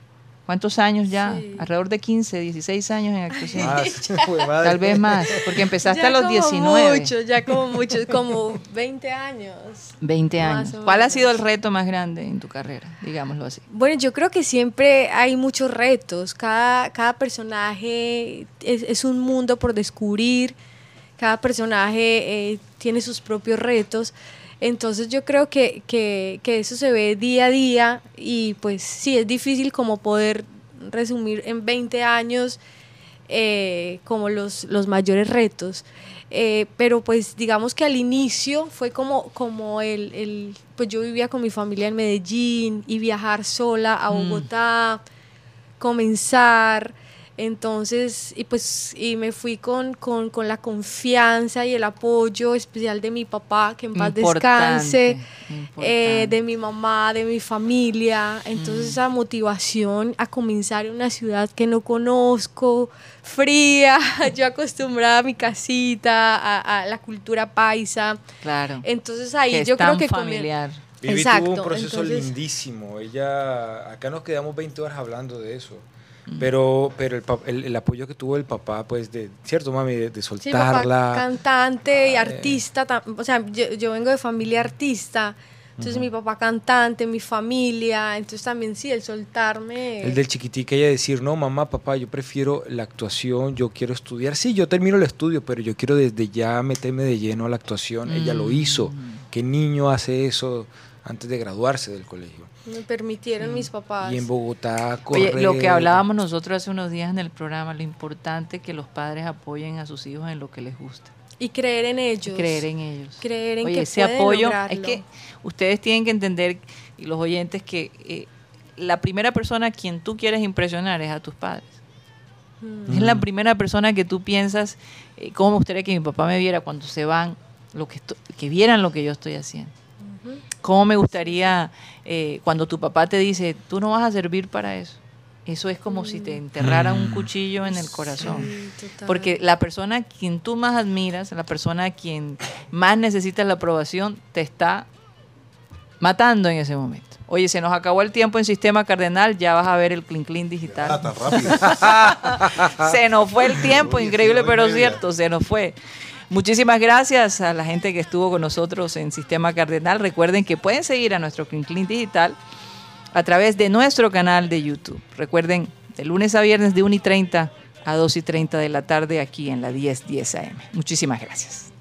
¿Cuántos años ya?
Sí.
Alrededor de 15, 16 años en actuación.
Más.
Tal vez más, porque empezaste
Ya
a los
como
19.
Mucho, ya como mucho, como 20 años.
20
Más
años. ¿Cuál ha sido el reto más grande en tu carrera? Digámoslo así.
Bueno, yo creo que siempre hay muchos retos. Cada, cada personaje es, es un mundo por descubrir. Cada personaje eh, tiene sus propios retos. Entonces yo creo que, que, que eso se ve día a día y pues sí, es difícil como poder resumir en 20 años eh, como los, los mayores retos. Eh, pero pues digamos que al inicio fue como, como el, el, pues yo vivía con mi familia en Medellín y viajar sola a
Mm.
Bogotá, comenzar, entonces, y pues, y me fui con, con, con la confianza y el apoyo especial de mi papá, que en paz descanse, eh, de mi mamá, de mi familia. Entonces esa motivación a comenzar en una ciudad que no conozco, fría, yo acostumbrada a mi casita, a, a la cultura paisa.
Claro.
Entonces ahí
que es
yo creo
tan
que
familiar.
Vivi
Exacto,
tuvo un proceso
entonces-
lindísimo. Ella, acá nos quedamos 20 horas hablando de eso. Pero, pero el, el, el apoyo que tuvo el papá, pues, de, ¿cierto, mami? De, de
Sí, papá
soltarla.
cantante y artista, tam- o sea, yo, yo vengo de familia artista, entonces mi papá cantante, mi familia, entonces también sí, el soltarme.
El del chiquitica, ella decir, no, mamá, papá, yo prefiero la actuación, yo quiero estudiar. Sí, yo termino el estudio, pero yo quiero desde ya meterme de lleno a la actuación. Ella lo hizo.
Mm.
¿Qué niño hace eso antes de graduarse del colegio?
Me permitieron mis papás.
Y en Bogotá,
Oye, lo que hablábamos nosotros hace unos días en el programa, lo importante que los padres apoyen a sus hijos en lo que les gusta.
Y creer en ellos.
Creer en ellos.
Creer en
Oye,
que
ese
pueden
apoyo,
lograrlo.
es que ustedes tienen que entender, y los oyentes, que eh, la primera persona a quien tú quieres impresionar es a tus padres.
Mm.
Es la primera persona que tú piensas, eh, cómo me gustaría que mi papá me viera cuando se van, lo que, que vieran lo que yo estoy haciendo. ¿Cómo me gustaría eh, cuando tu papá te dice, tú no vas a servir para eso? Eso es como si te enterraran un cuchillo en el corazón.
Sí.
Porque la persona a quien tú más admiras, la persona a quien más necesitas la aprobación, te está matando en ese momento. Oye, se nos acabó el tiempo en Sistema Cardenal, ya vas a ver el Clean Clean digital.
Ah, tan rápido.
se nos fue el tiempo, increíble pero cierto, se nos fue. Muchísimas gracias a la gente que estuvo con nosotros en Sistema Cardenal. Recuerden que pueden seguir a nuestro Clean digital a través de nuestro canal de YouTube. Recuerden, de lunes a viernes de 1 y 30 a 2 y 30 de la tarde aquí en la 1010 AM. Muchísimas gracias.